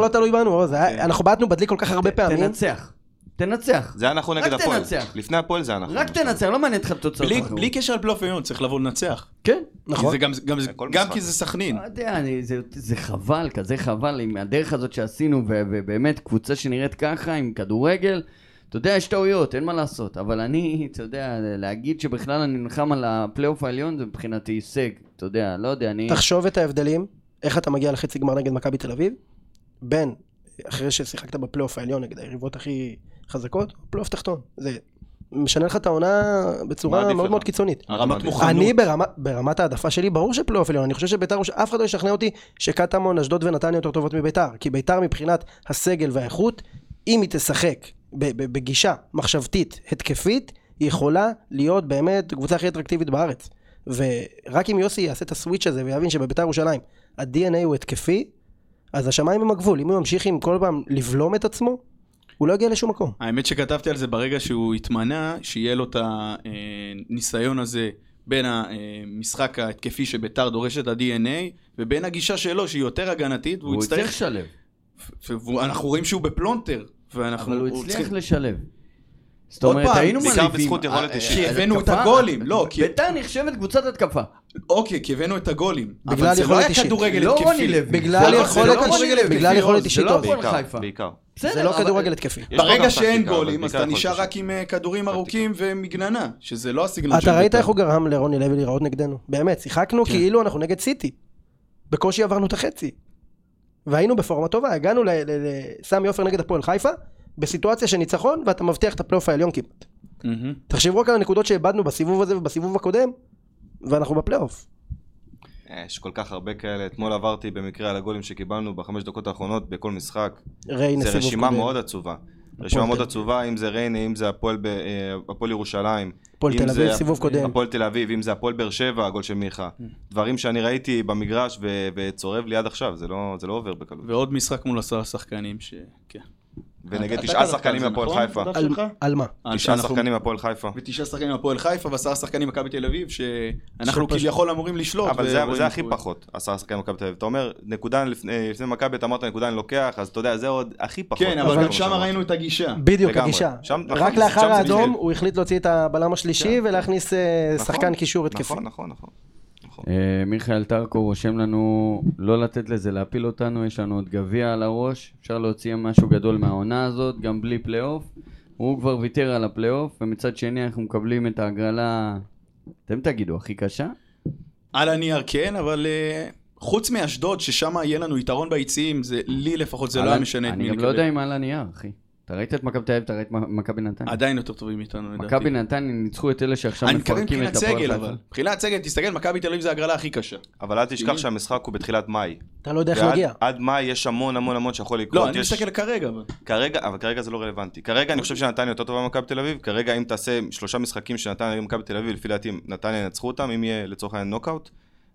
לא תלוי בנו, כן. אנחנו בעטנו בדלי כל כך הרבה פעמים. תנצח. תנצח. זה היה נכון רק נגד הפועל. תנצח. לפני הפועל זה היה נכון. רק תנצח, לא מעניין אותך תוצאות בלי- קשר לפלייאוף עליון, צריך לבוא לנצח. כן. נכון. גם-. כי זה סכנין. לא יודע, אני, זה, זה חבל, כזה חבל עם הדרך הזאת שעשינו, ובאמת קבוצה שנראית ככה, עם כדורגל, אתה יודע, יש טעויות, אין מה לעשות, אבל אני, אתה יודע, להגיד שבכלל אני נלחם על הפלייאוף העליון, זה מבחינתי הישג, אתה יודע, לא יודע, אני... תחשוב את ההבדלים, איך אתה מגיע לחצי גמר נגד מכבי תל אביב, בין אחרי ששיחקת בפלייאוף העליון נגד היריבות הכי חזקות, פלייאוף תחתון. זה משנה לך את העונה בצורה מאוד? מאוד קיצונית. הרמת. מוכנות. אני ברמה, ברמת העדפה שלי, ברור שפלייאוף עליון, אני חושב שביתר, אף אחד לא ישכנע אותי שקטמון, אשדוד ונתניה יותר טובות מביתר, כי ביתר מבחינת הסגל והאיכות, אם היא תשחק בגישה מחשבתית התקפית, היא יכולה להיות באמת הקבוצה הכי אטרקטיבית בארץ. ורק אם יוסי יעשה את הסוויץ' הזה ויבין שבביתר ירושלים ה-DNA הוא התקפי, אז השמיים הם הגבול. אם הוא ימשיך עם כל פעם לבלום את עצמו, הוא לא יגיע לשום מקום. האמת שכתבתי על זה ברגע שהוא התמנה, שיהיה לו את הניסיון הזה בין המשחק ההתקפי שביתר דורש את ה-DNA, ובין הגישה שלו שהיא יותר הגנתית, והוא הוא הצליח יצטרך... לשלב, ואנחנו רואים שהוא בפלונטר. ואנחנו... אבל הוא הוא הצליח לשלב. זאת אומרת, היינו בעיקר מלהיבים. בזכות יכולת אה, אישית. כי הבאנו את הגולים, לא, כי- ביתר נחשבת קבוצת התקפה. אוקיי, כי הבאנו את הגולים. בגלל אבל זה לא היה אישית. כדורגל לא התקפי. בגלל לא- יכולת לא אישית. רוני לוי, בגלל יכולת אישית זה לא. הפועל בעיקר, חיפה. בעיקר. בסדר, זה לא אבל- כדורגל התקפי. ברגע שאין גולים, אז בעיקר אתה נשאר רק עם אה, כדורים ארוכים ומגננה, שזה לא הסגנון של אתה ראית בית"ר. איך הוא גרם לרוני לוי להיראות נגדנו? באמת, שיחקנו כן. כאילו אנחנו נגד סיטי. בקושי עברנו את החצי. והיינו בפורמה טובה, הגענו לסמי עופר נגד הפועל חיפה, בסיטואציה של ניצחון, ואתה מבטיח את הפלייאוף העליון כמעט. מהמם. תחשבו רק על הנקודות שאיבדנו בסיבוב הזה ובסיבוב הקודם, ואנחנו בפלייאוף. יש כל כך הרבה כאלה. אתמול עברתי במקרה על הגולים שקיבלנו בחמש דקות האחרונות בכל משחק. ריינה זה סיבוב רשימה קודם. מאוד עצובה. רשימה מאוד עצובה, אם זה ריינה, אם זה הפועל ב- אה, הפועל ירושלים. הפועל אם תל זה אביב, סיבוב קודם. הפועל תל אביב, אם זה הפועל באר שבע, הגול של מיכה. דברים שאני ראיתי במגרש ו- וצורב לי עד עכשיו, זה לא זה לא עובר בקלות. ועוד משחק מול עשרה שחקנים, ש... כן. ונגד תשעה שחקנים מהפועל נכון? חיפה. על- מה? תשעה שחקנים מהפועל חיפה. ותשעה שחקנים מהפועל חיפה ועשרה שחקנים ממכבי תל אביב, שאנחנו כביכול אמורים לשלוט. אבל זה, הכי. פחות, עשרה שחקנים במכבי תל אביב. אתה אומר, נקודה לפני, מכבי, אתה אמרת נקודה אני לוקח, אז אתה יודע, זה עוד הכי פחות. כן, אבל גם שם. ראינו את הגישה. בדיוק. הגישה. נכון, רק שם לאחר האדום. הוא החליט להוציא את הבלם השלישי ולהכניס אה, נכון, שחקן קישור התקפי. נכון, נכון, נכון. נכון. אה, מיכאל טרקו רושם לנו לא לתת לזה להפיל אותנו, יש לנו עוד גביע על הראש, אפשר להוציא משהו גדול מהעונה הזאת, גם בלי פלייאוף. הוא כבר ויתר על הפלייאוף, ומצד שני אנחנו מקבלים את ההגרלה, אתם תגידו, הכי קשה? על הנייר כן, אבל אה, חוץ מאשדוד, ששם יהיה לנו יתרון ביציעים, זה לי לפחות זה לא היה משנה את מי אני גם. לא יודע אם על הנייר, אחי. אתה ראית את מכבי תל אביב, אתה ראית מכבי נתניה. עדיין יותר טובים מאיתנו לדעתי. מכבי נתניה ניצחו את אלה שעכשיו אני מתכוון מפרקים מבחינת את הפועל סגל, חיפה. אבל. מבחינת סגל, תסתכל, מכבי תל אביב זה ההגרלה הכי קשה. אבל אל תשכח שהמשחק הוא בתחילת מאי. אתה לא יודע איך להגיע. עד מאי יש המון המון המון שיכול לקרות. לא, אני מסתכל כרגע, אבל. כרגע, אבל כרגע זה לא רלוונטי. כרגע אני חושב שנתניה יותר טובה ממכבי תל אביב. כרגע אם תעשה שלושה משחקים שנתניה היו מכבי תל אביב, לפי דעתי נתניה ינצחו אותם, אם יהיה לצורך העניין נוקאוט.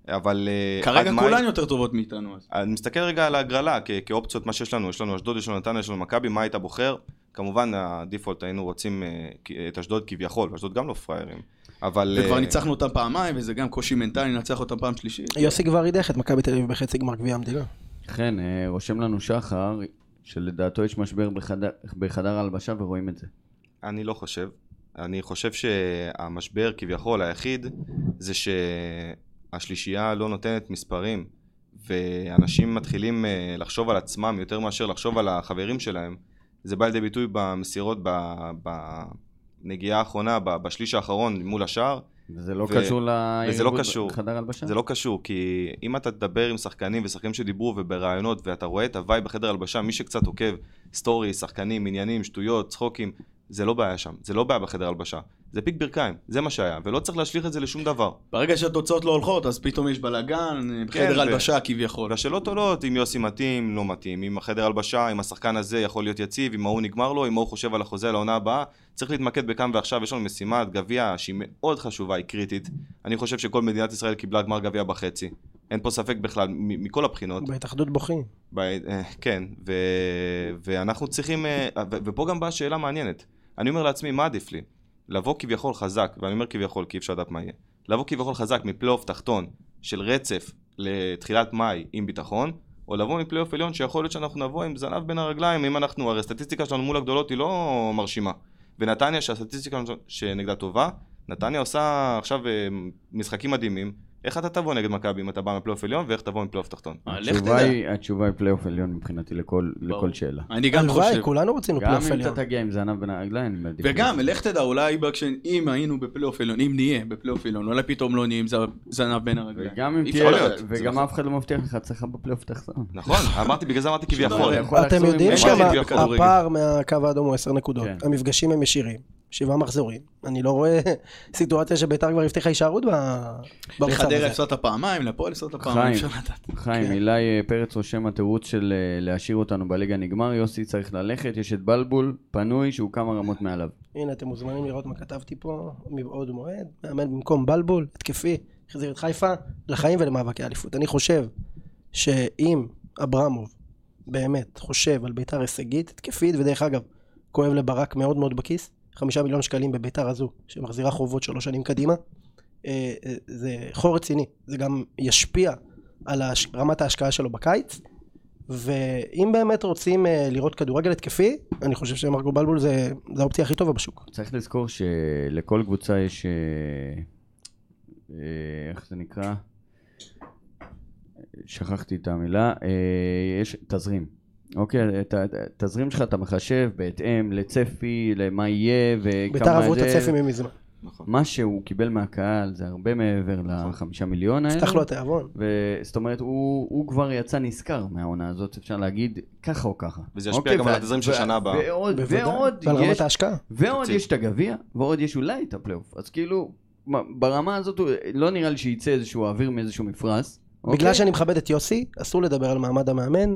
אבל אה, כרגע כולן יותר טובות מאיתנו. אז. אני מסתכל רגע על ההגרלה כ- כאופציות, מה שיש לנו. יש לנו אשדוד, יש לנו נתניה, יש לנו מכבי, מה היית בוחר? כמובן, הדיפולט היינו רוצים אה, את אשדוד כביכול, ואשדוד גם לא פראיירים. אבל... וכבר אה, ניצחנו אותם פעמיים, וזה גם קושי מנטלי לנצח אותם פעם שלישית. יוסי כבר הידך את מכבי תל אביב בחצי גמר גביע המדינה. כן, רושם לנו שחר, שלדעתו יש משבר בחדר- בחדר ההלבשה ורואים את זה. אני לא חושב. אני חושב שהמשבר כביכול היחיד זה שהשלישייה לא נותנת מספרים ואנשים מתחילים אה, לחשוב על עצמם יותר מאשר לחשוב על החברים שלהם. זה בא לידי ביטוי במסירות ב- בנגיעה האחרונה, בשליש האחרון מול השער. וזה לא ו- קשור וזה לא. בחדר הלבשה? זה לא קשור, כי אם אתה תדבר עם שחקנים ושחקנים שדיברו ובראיונות ואתה רואה את ה vibe בחדר הלבשה, מי שקצת עוקב, story, שחקנים, עניינים, שטויות, צחוקים, זה לא בעיה שם, זה לא בעיה בחדר הלבשה. זה פיק ברכיים, זה מה שהיה, ולא צריך להשליך את זה לשום דבר. ברגע שהתוצאות לא הולכות, אז פתאום יש בלאגן, בחדר כן, ו- הלבשה כביכול. והשאלות עולות אם יוסי מתאים, לא מתאים, אם החדר הלבשה, אם השחקן הזה יכול להיות יציב, אם ההוא נגמר לו, אם ההוא חושב על החוזה לעונה הבאה, צריך להתמקד בכאן ועכשיו, יש לנו משימת גביע שהיא מאוד חשובה, היא קריטית. אני חושב שכל מדינת ישראל קיבלה גמר גביע בחצי. אין פה ספק בכלל, מ- מכל הבחינות. בהתאחדות בוכים. ב- אה, כן, ו... ואנחנו צריכים, אה, ו... ופה גם באה שאלה מעניינת. אני אומר לעצמי, מה עדיף לי? לבוא כביכול חזק, ואני אומר כביכול כי אי אפשר לדעת מה יהיה, לבוא כביכול חזק מפלייאוף תחתון של רצף לתחילת מאי עם ביטחון, או לבוא מפלייאוף עליון שיכול להיות שאנחנו נבוא עם זנב בין הרגליים, אם אנחנו, הרי הסטטיסטיקה שלנו מול הגדולות היא לא מרשימה. ונתניה, שהסטטיסטיקה שנגדה טובה, נתניה עושה עכשיו אה, משחקים מדהימים. איך אתה תבוא נגד מכבי אם אתה בא מפלייאוף עליון, ואיך תבוא מפלייאוף תחתון? אה, התשובה. היא- התשובה היא פלייאוף עליון מבחינתי לכל. לכל שאלה. אני גם הלוואי, חושב. כולנו רצינו גם פלייאוף אם עליון. אתה תגיע עם זנב בין הרגליים, אני מעדיף. וגם, לך תדע, אולי אם היינו בפלייאוף עליון, אם נהיה בפלייאוף עליון, אולי פתאום לא נהיה עם זנב בין הרגליים. וגם אם תהיה, וגם נכון. אף אחד לא מבטיח לך הצלחה בפלייאוף תחתון. נכון, אמרתי, בגלל זה אמרתי כביכול. אתם יודעים אין שמה בעיה בכדורגל. הפער מהקו האדום הוא 10 נקודות. כן. המפגשים הם ישירים. שבעה מחזורים. אני לא רואה <laughs> סיטואציה שביתר כבר הבטיחה הישארות במצב לחדרה הזה. הפסדת פעמיים, לפועל הפסדת. פעמיים. חיים, כן. אילי אה, פרץ רושם התירוץ של אה, להשאיר אותנו בליגה נגמר, יוסי צריך ללכת, יש את בלבול, פנוי, שהוא כמה רמות מעליו. הנה, אתם מוזמנים לראות מה כתבתי פה מבעוד מועד. מאמן במקום בלבול, התקפי, החזיר את חיפה לחיים ולמאבקי אליפות. אני חושב שאם אברמוב באמת חושב על ביתר הישגית, התקפית, ודרך אגב, כואב לברק מאוד מאוד בכיס, חמישה מיליון שקלים בביתר הזו, שמחזירה חובות שלוש שנים קדימה, אה, אה, זה חור רציני. זה גם ישפיע על רמת ההשקעה שלו בקיץ. ואם באמת רוצים אה, לראות כדורגל התקפי, אני חושב שמרגו בלבול זה, זה האופציה הכי טובה בשוק. צריך לזכור שלכל קבוצה יש... איך זה נקרא? שכחתי את המילה. יש תזרים. אוקיי, את התזרים שלך אתה מחשב בהתאם לצפי, למה יהיה וכמה ביתר עברו את. הצפי ממזמן. נכון. מה שהוא קיבל מהקהל זה הרבה מעבר לחמישה מיליון האלה. נפתח לו התיאבון. וזאת אומרת, הוא, הוא כבר יצא נשכר מהעונה הזאת, אפשר להגיד, ככה או ככה. וזה ישפיע אוקיי, גם על התזרים של שנה הבאה. ועוד. ועוד רמת יש, ההשקעה. ועוד. יש את הגביע, ועוד יש אולי את הפלייאוף. אז כאילו, מה, ברמה הזאת, הוא- לא נראה לי שייצא איזשהו אוויר מאיזשהו מפרש. בגלל אוקיי? שאני מכבד את יוסי, אסור לדבר על מעמד המאמן.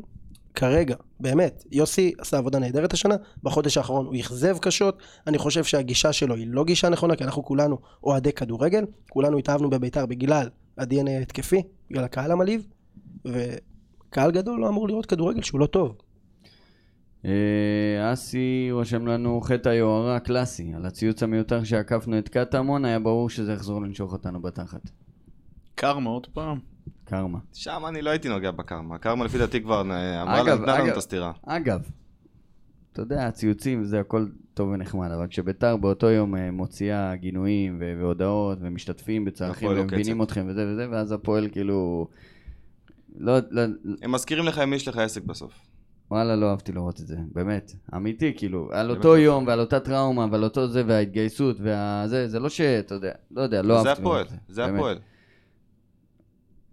כרגע, באמת, יוסי עשה עבודה נהדרת השנה, בחודש האחרון הוא אכזב קשות, אני חושב שהגישה שלו היא לא גישה נכונה, כי אנחנו כולנו אוהדי כדורגל, כולנו התאהבנו בביתר בגלל ה-DNA ההתקפי, בגלל הקהל המלהיב, וקהל גדול לא אמור לראות כדורגל שהוא לא טוב. אה, אסי רושם לנו חטא היוהרה הקלאסי, על הציוץ המיותר שעקפנו את קטמון, היה ברור שזה יחזור לנשוך אותנו בתחת. קרמה עוד פעם. קרמה. שם אני לא הייתי נוגע בקרמה. קרמה לפי דעתי כבר אה, אמרה אגב, לה, נתנה לנו. את הסטירה. אגב, אתה יודע, הציוצים זה הכל טוב ונחמד, אבל כשביתר באותו יום אה, מוציאה גינויים ו- והודעות ומשתתפים בצרכים הפועל ומבינים. אתכם וזה וזה, ואז הפועל כאילו... לא, לא, הם מזכירים לך עם מי יש לך עסק בסוף. וואלה, לא אהבתי לראות את זה, באמת, אמיתי, כאילו, על באמת אותו לא. יום ועל אותה טראומה ועל אותו זה וההתגייסות והזה, זה לא שאתה יודע, לא יודע, לא זה אהבתי הפועל, לראות את זה באמת. הפועל.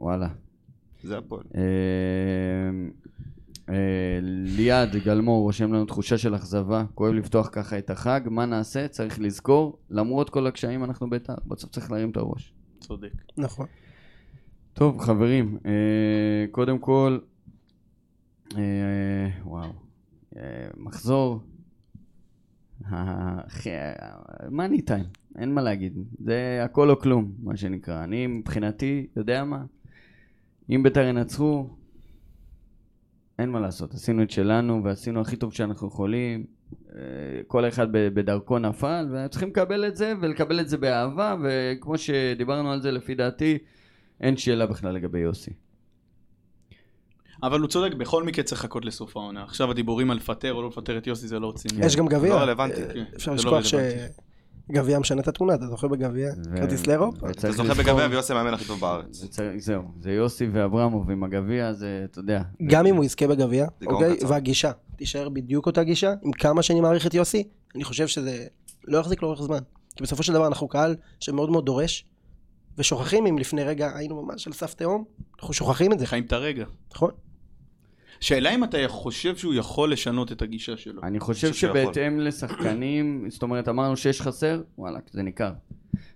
וואלה. זה הפועל. אה, אה, ליעד גלמור רושם לנו תחושה של אכזבה, כואב לפתוח ככה את החג, מה נעשה? צריך לזכור, למרות כל הקשיים אנחנו בית"ר, בסוף צריך להרים את הראש. צודק. נכון. טוב חברים, אה, קודם כל, וואו, מחזור, מאני טיים, אין מה להגיד, זה הכל או כלום, מה שנקרא. אני מבחינתי, יודע מה, אם בית"ר ינצחו, אין מה לעשות, עשינו את שלנו ועשינו הכי טוב שאנחנו יכולים. אה, כל אחד בדרכו נפל, וצריכים לקבל את זה, ולקבל את זה באהבה, וכמו שדיברנו על זה, לפי דעתי, אין שאלה בכלל לגבי יוסי. אבל הוא צודק, בכל מקרה צריך לחכות לסוף העונה. עכשיו הדיבורים על לפטר או לא לפטר את יוסי זה לא רציני. יש גם גביע. לא רלוונטי. אה, כן, אפשר לא לשכוח רלוונטי. שגביע משנה את התמונה, אתה זוכר בגביע? ו- כרטיס לאירופה? אתה זוכה לזכור- בגביע ויוסי המאמן הכי טוב בארץ. זהו, זה יוסי ואברמוב עם הגביע, זה, אתה יודע. גם אם הוא יזכה בגביע, אוקיי? והגישה תישאר בדיוק אותה גישה, עם כמה שאני מעריך את יוסי, אני חושב שזה לא יחזיק לאורך זמן. כי בסופו של דבר אנחנו קהל שמאוד מאוד דורש, ושוכחים אם לפני רגע היינו ממש על סף תהום, אנחנו שוכחים את זה, חיים את הרגע. נכון? שאלה אם אתה חושב שהוא יכול לשנות את הגישה שלו. אני חושב. שבהתאם לשחקנים, זאת אומרת, אמרנו שיש חסר, וואלה, זה ניכר.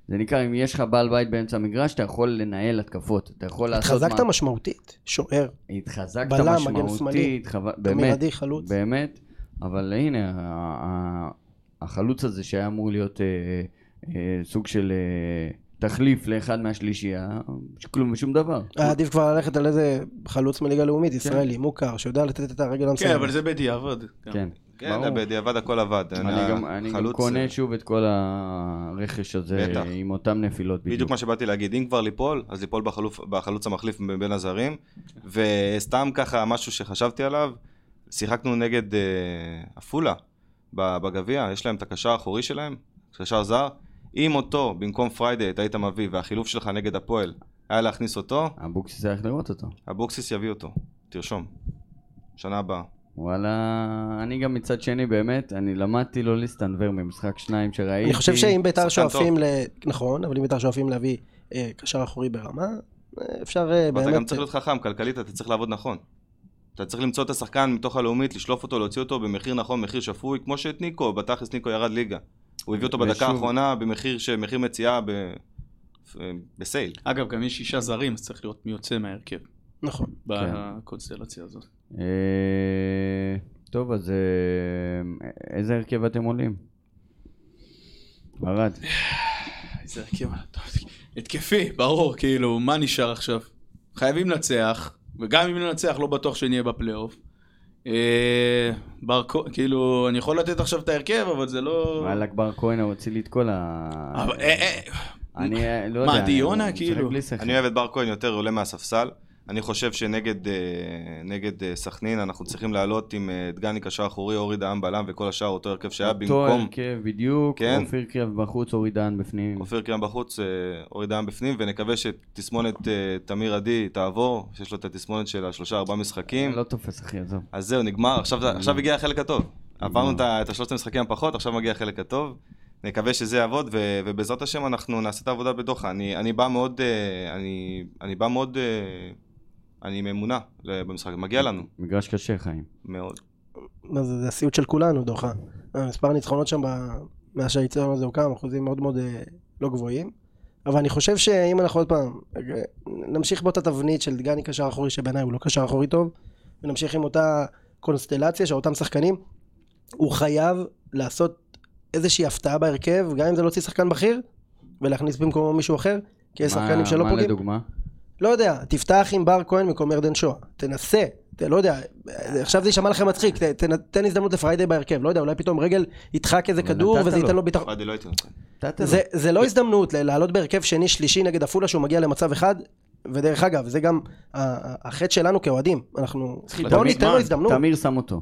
זה ניכר, אם יש לך בעל בית באמצע המגרש, אתה יכול לנהל התקפות, אתה יכול לעשות... התחזקת מה- משמעותית, שוער, התחזקת בלם, משמעותית, חו- באמת, מיידי, חלוץ. באמת, אבל הנה, ה- ה- החלוץ הזה שהיה אמור להיות אה, אה, סוג של אה, תחליף לאחד מהשלישייה, כלום ושום דבר. היה עדיף כבר ללכת על איזה חלוץ מליגה לאומית, ישראלי, מוכר, שיודע לתת את הרגל כן, המסוימת. אבל זה בדיעבד. כן. כן, ברור. בדיעבד הכל עבד. אני גם- אני גם החלוץ, קונה אה, שוב את כל הרכש הזה בטח. עם אותן נפילות בדיוק בדיוק. מה שבאתי להגיד, אם כבר ליפול, אז ליפול בחלוף, בחלוץ המחליף בין הזרים. וסתם ככה, משהו שחשבתי עליו, שיחקנו נגד אה, עפולה בגביע, יש להם את הקשר האחורי שלהם, קשר זר. אם אותו, במקום פריידי, אתה היית מביא, והחילוף שלך נגד הפועל, היה להכניס אותו, אבוקסיס היה איך לראות אותו. אבוקסיס יביא אותו. תרשום. שנה הבאה. וואלה, אני גם מצד שני באמת, אני למדתי לא להסתנוור ממשחק שניים שראיתי. אני חושב שאם ביתר שואפים ל... נכון, אבל אם ביתר שואפים להביא אה, קשר אחורי ברמה, אה, אפשר אה, אבל אתה באמת... גם צריך להיות חכם, כלכלית אתה צריך לעבוד נכון. אתה צריך למצוא את השחקן מתוך הלאומית, לשלוף אותו, להוציא אותו במחיר נכון, מחיר שפוי, כמו שאת ניקו, בתכלס ניקו ירד ליגה. הוא הביא אותו בדקה ושוב- האחרונה במחיר ש- מחיר מציאה ב... בסייל. אגב, גם יש שישה זרים, אז צריך לראות מי יוצא מההרכב נכון. בקונסטלציה הזאת. אה, טוב, אז אה, איזה הרכב אתם עולים? ארד. איזה הרכב, טוב, התקפי, ברור, כאילו, מה נשאר עכשיו? חייבים לנצח, וגם אם ננצח, לא בטוח שנהיה בפלייאוף. אה, בר כהן, כאילו, אני יכול לתת עכשיו את ההרכב, אבל זה לא... וואלכ בר כהן הוציא לי את כל ה... אה, אה, אני לא מה, יודע. דיונה, הוא משחק כאילו? אני אוהב את בר כהן יותר עולה מהספסל. אני חושב שנגד אה, אה, סכנין אנחנו צריכים לעלות עם אה, דגני קשר אחורי, אורי דהן בלם וכל השאר אותו הרכב שהיה אותו במקום הרכב בדיוק, כן. אופיר קריאב בחוץ, אורי דהן בפנים. אופיר קריאם בחוץ, אורי דהן בפנים, ונקווה שתסמונת תמיר עדי תעבור, שיש לו את התסמונת של השלושה ארבעה משחקים. לא תופס אחי, עזוב. אז זהו, נגמר, עכשיו, עכשיו הגיע החלק הטוב. עברנו את השלושת המשחקים הפחות, עכשיו מגיע החלק הטוב. נקווה שזה יעבוד, ו- ובעזרת השם אנחנו נעשה את העבודה בדוחה. אני, אני בא מאוד, אני, אני בא מאוד, אני עם אמונה במשחק, מגיע לנו, מגרש קשה, חיים. מאוד. מה זה, הסיוט של כולנו, דוחה. מספר הניצחונות שם, מאז שהיציון הזה הוקם, אחוזים מאוד מאוד אה, לא גבוהים. אבל אני חושב שאם אנחנו עוד פעם, אה, נמשיך באותה תבנית של דגני קשר אחורי, שבעיניי הוא לא קשר אחורי טוב, ונמשיך עם אותה קונסטלציה של אותם שחקנים, הוא חייב לעשות איזושהי הפתעה בהרכב, גם אם זה להוציא שחקן בכיר, ולהכניס במקומו מישהו אחר, כי יש מה- שחקנים שלא מה פוגעים. לדוגמה? לא יודע, תפתח עם בר כהן במקום ירדן שואה. תנסה, ת, לא יודע, עכשיו זה יישמע לכם מצחיק, ת, תן, תן הזדמנות לפריידי בהרכב, לא יודע, אולי פתאום רגל ידחק איזה כדור וזה לו. ייתן לו ביטחון. לא. זה, זה לא הזדמנות לעלות בהרכב שני שלישי נגד עפולה שהוא מגיע למצב אחד, ודרך אגב, זה גם החטא שלנו כאוהדים, אנחנו, בואו ניתן לו. הזדמנות, תמיר שם אותו.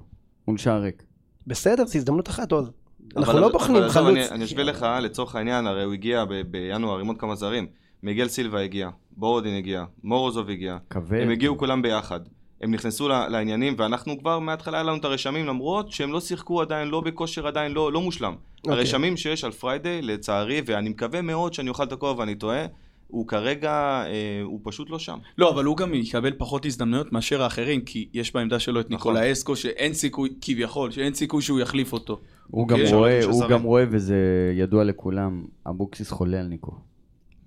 מול שער ריק. בסדר, זו הזדמנות אחת עוד. אנחנו לא בוחנים חלוץ. אני- אשווה לך, לצורך העניין, הרי הוא הגיע בינואר עם עוד כמה זרים. מיגל סילבה הגיע, בורודין הגיע, מורוזוב הגיע. כבד. הם הגיעו כולם ביחד. הם נכנסו לעניינים, ואנחנו כבר מההתחלה היה לנו את הרשמים, למרות שהם לא שיחקו עדיין, לא בכושר עדיין, לא, לא מושלם. אוקיי. הרשמים שיש על פריידיי, לצערי, ואני מקווה מאוד שאני אוכל את הכובע ואני טועה, הוא כרגע, אה, הוא פשוט לא שם. לא, אבל הוא גם יקבל פחות הזדמנויות מאשר האחרים, כי יש בעמדה שלו את נכון. ניקולה אסקו, שאין סיכוי, כביכול, שאין סיכוי שהוא יחליף אותו. הוא גם כן. רואה, הוא. גם רואה, וזה ידוע לכולם, אבוקסיס חולה על ניקו.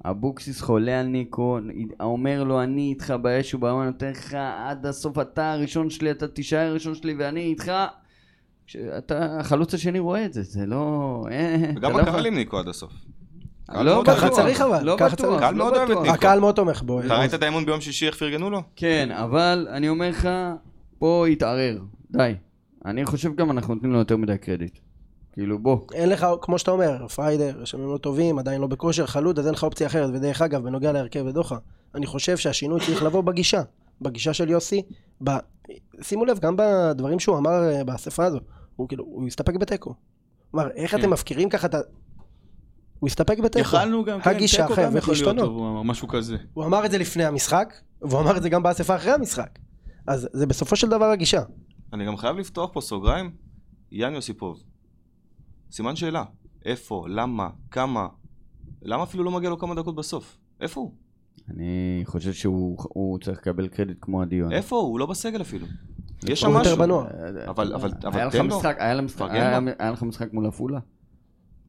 אבוקסיס חולה על ניקו, אומר לו, אני איתך באש אני נותן לך עד הסוף, אתה הראשון שלי, אתה תישאר הראשון שלי, ואני איתך. כשאתה, החלוץ השני רואה את זה, זה לא... אה, וגם אתה לא הקהל עם ניקו עד הסוף. לא מאוד בטוח, ככה צריך אבל, לא ככה בטוח, צריך. קהל לא מאוד אוהב את בטוח. ניקו. הקהל מאוד תומך בו. אתה ראית את האימון ביום שישי, איך פרגנו לו? כן, אבל אני אומר לך, פה התערער, די. אני חושב גם אנחנו נותנים לו יותר מדי קרדיט. כאילו, בוא. אין לך, כמו שאתה אומר, פריידר, רשמים לא טובים, עדיין לא בכושר, חלוד, אז אין לך אופציה אחרת. ודרך אגב, בנוגע להרכב ודוחה, אני חושב שהשינוי צריך לבוא בגישה. בגישה של יוסי. ב... שימו לב, גם בדברים שהוא אמר אה, באספה הזו, הוא כאילו, הוא הסתפק בתיקו. כלומר, איך כן. אתם מפקירים ככה את ה... הוא הסתפק בתיקו. יכלנו גם, כן, הגישה תיקו גם יכול להיות. טוב, הוא אמר משהו כזה. הוא אמר את זה לפני המשחק, והוא אמר את זה גם באספה אחרי המשחק. אז זה בסופו של דבר הגישה. אני גם חייב לפתוח פה סוגריים, יאן יוסיפוב. סימן שאלה. איפה? למה? כמה? למה אפילו לא מגיע לו כמה דקות בסוף? איפה הוא? אני חושב שהוא הוא צריך לקבל קרדיט כמו הדיון. איפה הוא? הוא לא בסגל אפילו. יש שם הוא יותר משהו. בנוער. אבל- תן לו. היה לך משחק מול עפולה?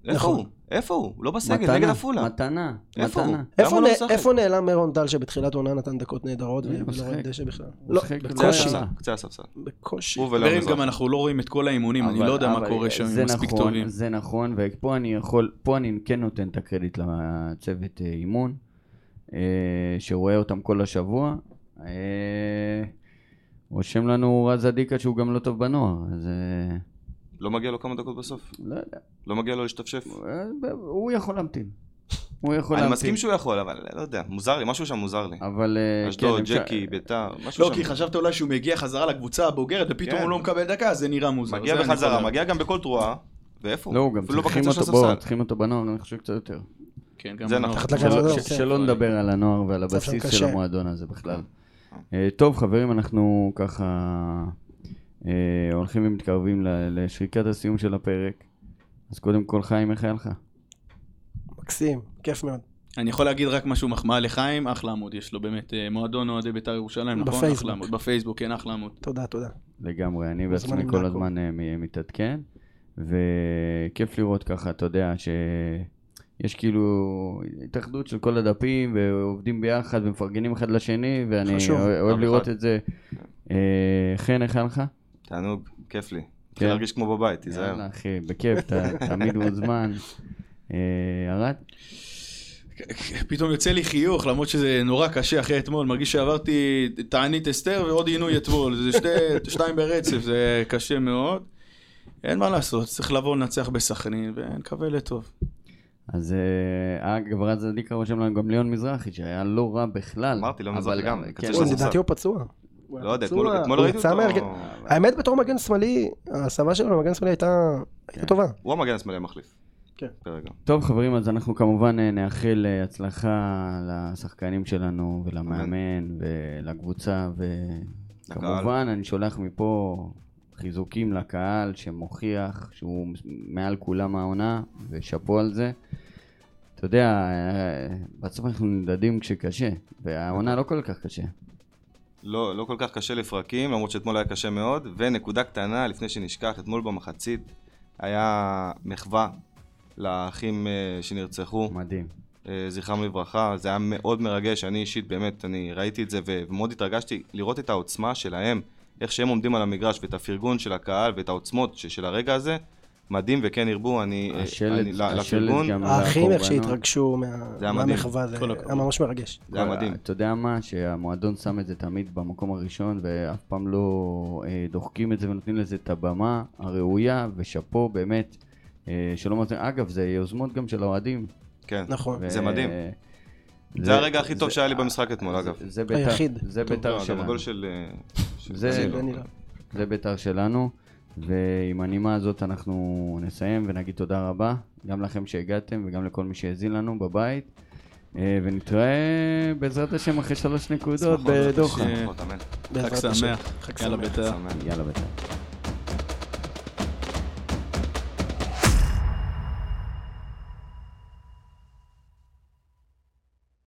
איפה נכון. הוא? איפה הוא? הוא לא בסגל, נגד עפולה. מתנה, איפה הוא? מתנה. איפה, הוא לא נעלם מרון טל שבתחילת עונה נתן דקות נהדרות הוא ולא. רואה דשא בכלל? הוא לא, בקושי, בקושי. הספסל, קצה הספסל. בקושי. חברים. גם אנחנו לא רואים את כל האימונים, אני לא יודע מה קורה שם, זה הם מספיק נכון, טובים. זה נכון, ופה אני יכול, פה אני כן נותן את הקרדיט לצוות אה, אימון, אה, שרואה אותם כל השבוע. אה, רושם לנו רז אדיקה שהוא גם לא טוב בנוער, אז... לא מגיע לו כמה דקות בסוף? לא יודע. לא מגיע לו להשתפשף? אה, הוא יכול להמתין. הוא יכול אני להמתין. מסכים שהוא יכול, אבל לא יודע, מוזר לי, משהו שם מוזר לי. אבל... אה, אשדוד, כן, ג'קי, ביתר, משהו לא, שם. כי חשבת אולי שהוא מגיע חזרה לקבוצה הבוגרת, ופתאום כן. הוא לא מקבל דקה, זה נראה מוזר. מגיע אני בחזרה, מגיע גם בכל תרועה, ואיפה הוא? לא, הוא גם אפילו צריכים אותו, הספסל. צריכים אותו בנוער, אני חושב קצת יותר. כן, גם זה הנוער. נכון. שלא- נדבר על הנוער ועל הבסיס של. המועדון הזה בכלל. אה, טוב, חברים, אנחנו ככה הולכים ומתקרבים ל- לשריקת הסיום של הפרק. אז קודם כל, חיים, איך היה לך? מקסים, כיף מאוד. אני יכול להגיד רק משהו מחמאה לחיים, אחלה עמוד יש לו באמת, אה, מועדון אוהדי בית"ר ירושלים, נכון? בפייסבוק. אחלה עמוד. בפייסבוק, כן, אחלה עמוד. תודה, תודה. לגמרי, אני בעצמי כל. הזמן אה, מתעדכן, וכיף לראות ככה, אתה יודע, שיש כאילו התאחדות של כל הדפים, ועובדים ביחד ומפרגנים אחד לשני, ואני חשוב. אוהב- לראות אחד. את זה. אה, חן, איך היה לך? תענוג, כיף לי. כן. להרגיש כמו בבית, תיזהר. יאללה, אחי, בכיף, אתה תמיד מוזמן. אה, ארד? פתאום יוצא לי חיוך, למרות שזה נורא קשה אחרי אתמול, מרגיש שעברתי תענית אסתר ועוד עינוי אתמול, זה שתי, <laughs> שתיים ברצף, זה קשה מאוד. אין מה לעשות, צריך לבוא לנצח בסכנין, ונקווה לטוב. אז אה, אגב, רז צדיק רושם לנו גם ליאון מזרחי, שהיה לא רע בכלל. אמרתי, לא אבל- מזרחי גם, כן. לדעתי הוא פצוע. לא יודע, אתמול ראיתי אותו. האמת, בתור מגן שמאלי, ההסבה שלו למגן שמאלי הייתה הייתה טובה. הוא המגן השמאלי המחליף. כן. טוב חברים, אז אנחנו כמובן אה, נאחל אה, הצלחה לשחקנים שלנו ולמאמן ולקבוצה וכמובן אני שולח מפה חיזוקים לקהל שמוכיח שהוא מעל כולם העונה ושאפו על זה. אתה יודע, אה, בסוף אנחנו נמדדים כשקשה והעונה לא כל כך קשה. לא, לא כל כך קשה לפרקים, למרות שאתמול היה קשה מאוד. ונקודה קטנה, לפני שנשכח, אתמול במחצית היה מחווה לאחים אה, שנרצחו, מדהים. אה, זכרם לברכה. זה היה מאוד מרגש, אני אישית, באמת, אני ראיתי את זה ומאוד התרגשתי לראות את העוצמה שלהם, איך שהם עומדים על המגרש, ואת הפרגון של הקהל, ואת העוצמות של הרגע הזה. מדהים וכן ירבו, אני... אה, השלט, אני- לפרגון, גם האחים איך. שהתרגשו. מהמחווה, זה. היה ממש מרגש. זה היה מדהים. אתה יודע מה? שהמועדון שם את זה תמיד במקום הראשון ואף פעם לא אה, דוחקים את זה ונותנים לזה את הבמה הראויה ושאפו באמת אה, שלא מצליח. אגב, זה יוזמות גם של האוהדים. כן. נכון. ו- זה מדהים. זה- זה הרגע הכי טוב זה- שהיה לי במשחק אתמול, זה- אגב. זה בית"ר- היחיד. זה בית"ר שלנו. אה. זה בית"ר שלנו. ועם הנימה הזאת אנחנו נסיים ונגיד תודה רבה גם לכם שהגעתם וגם לכל מי שהאזין לנו בבית אה, ונתראה בעזרת השם אחרי שלוש נקודות בדוחה. חג. שמח, חג יאללה. בית"ר. שמח. יאללה בית"ר.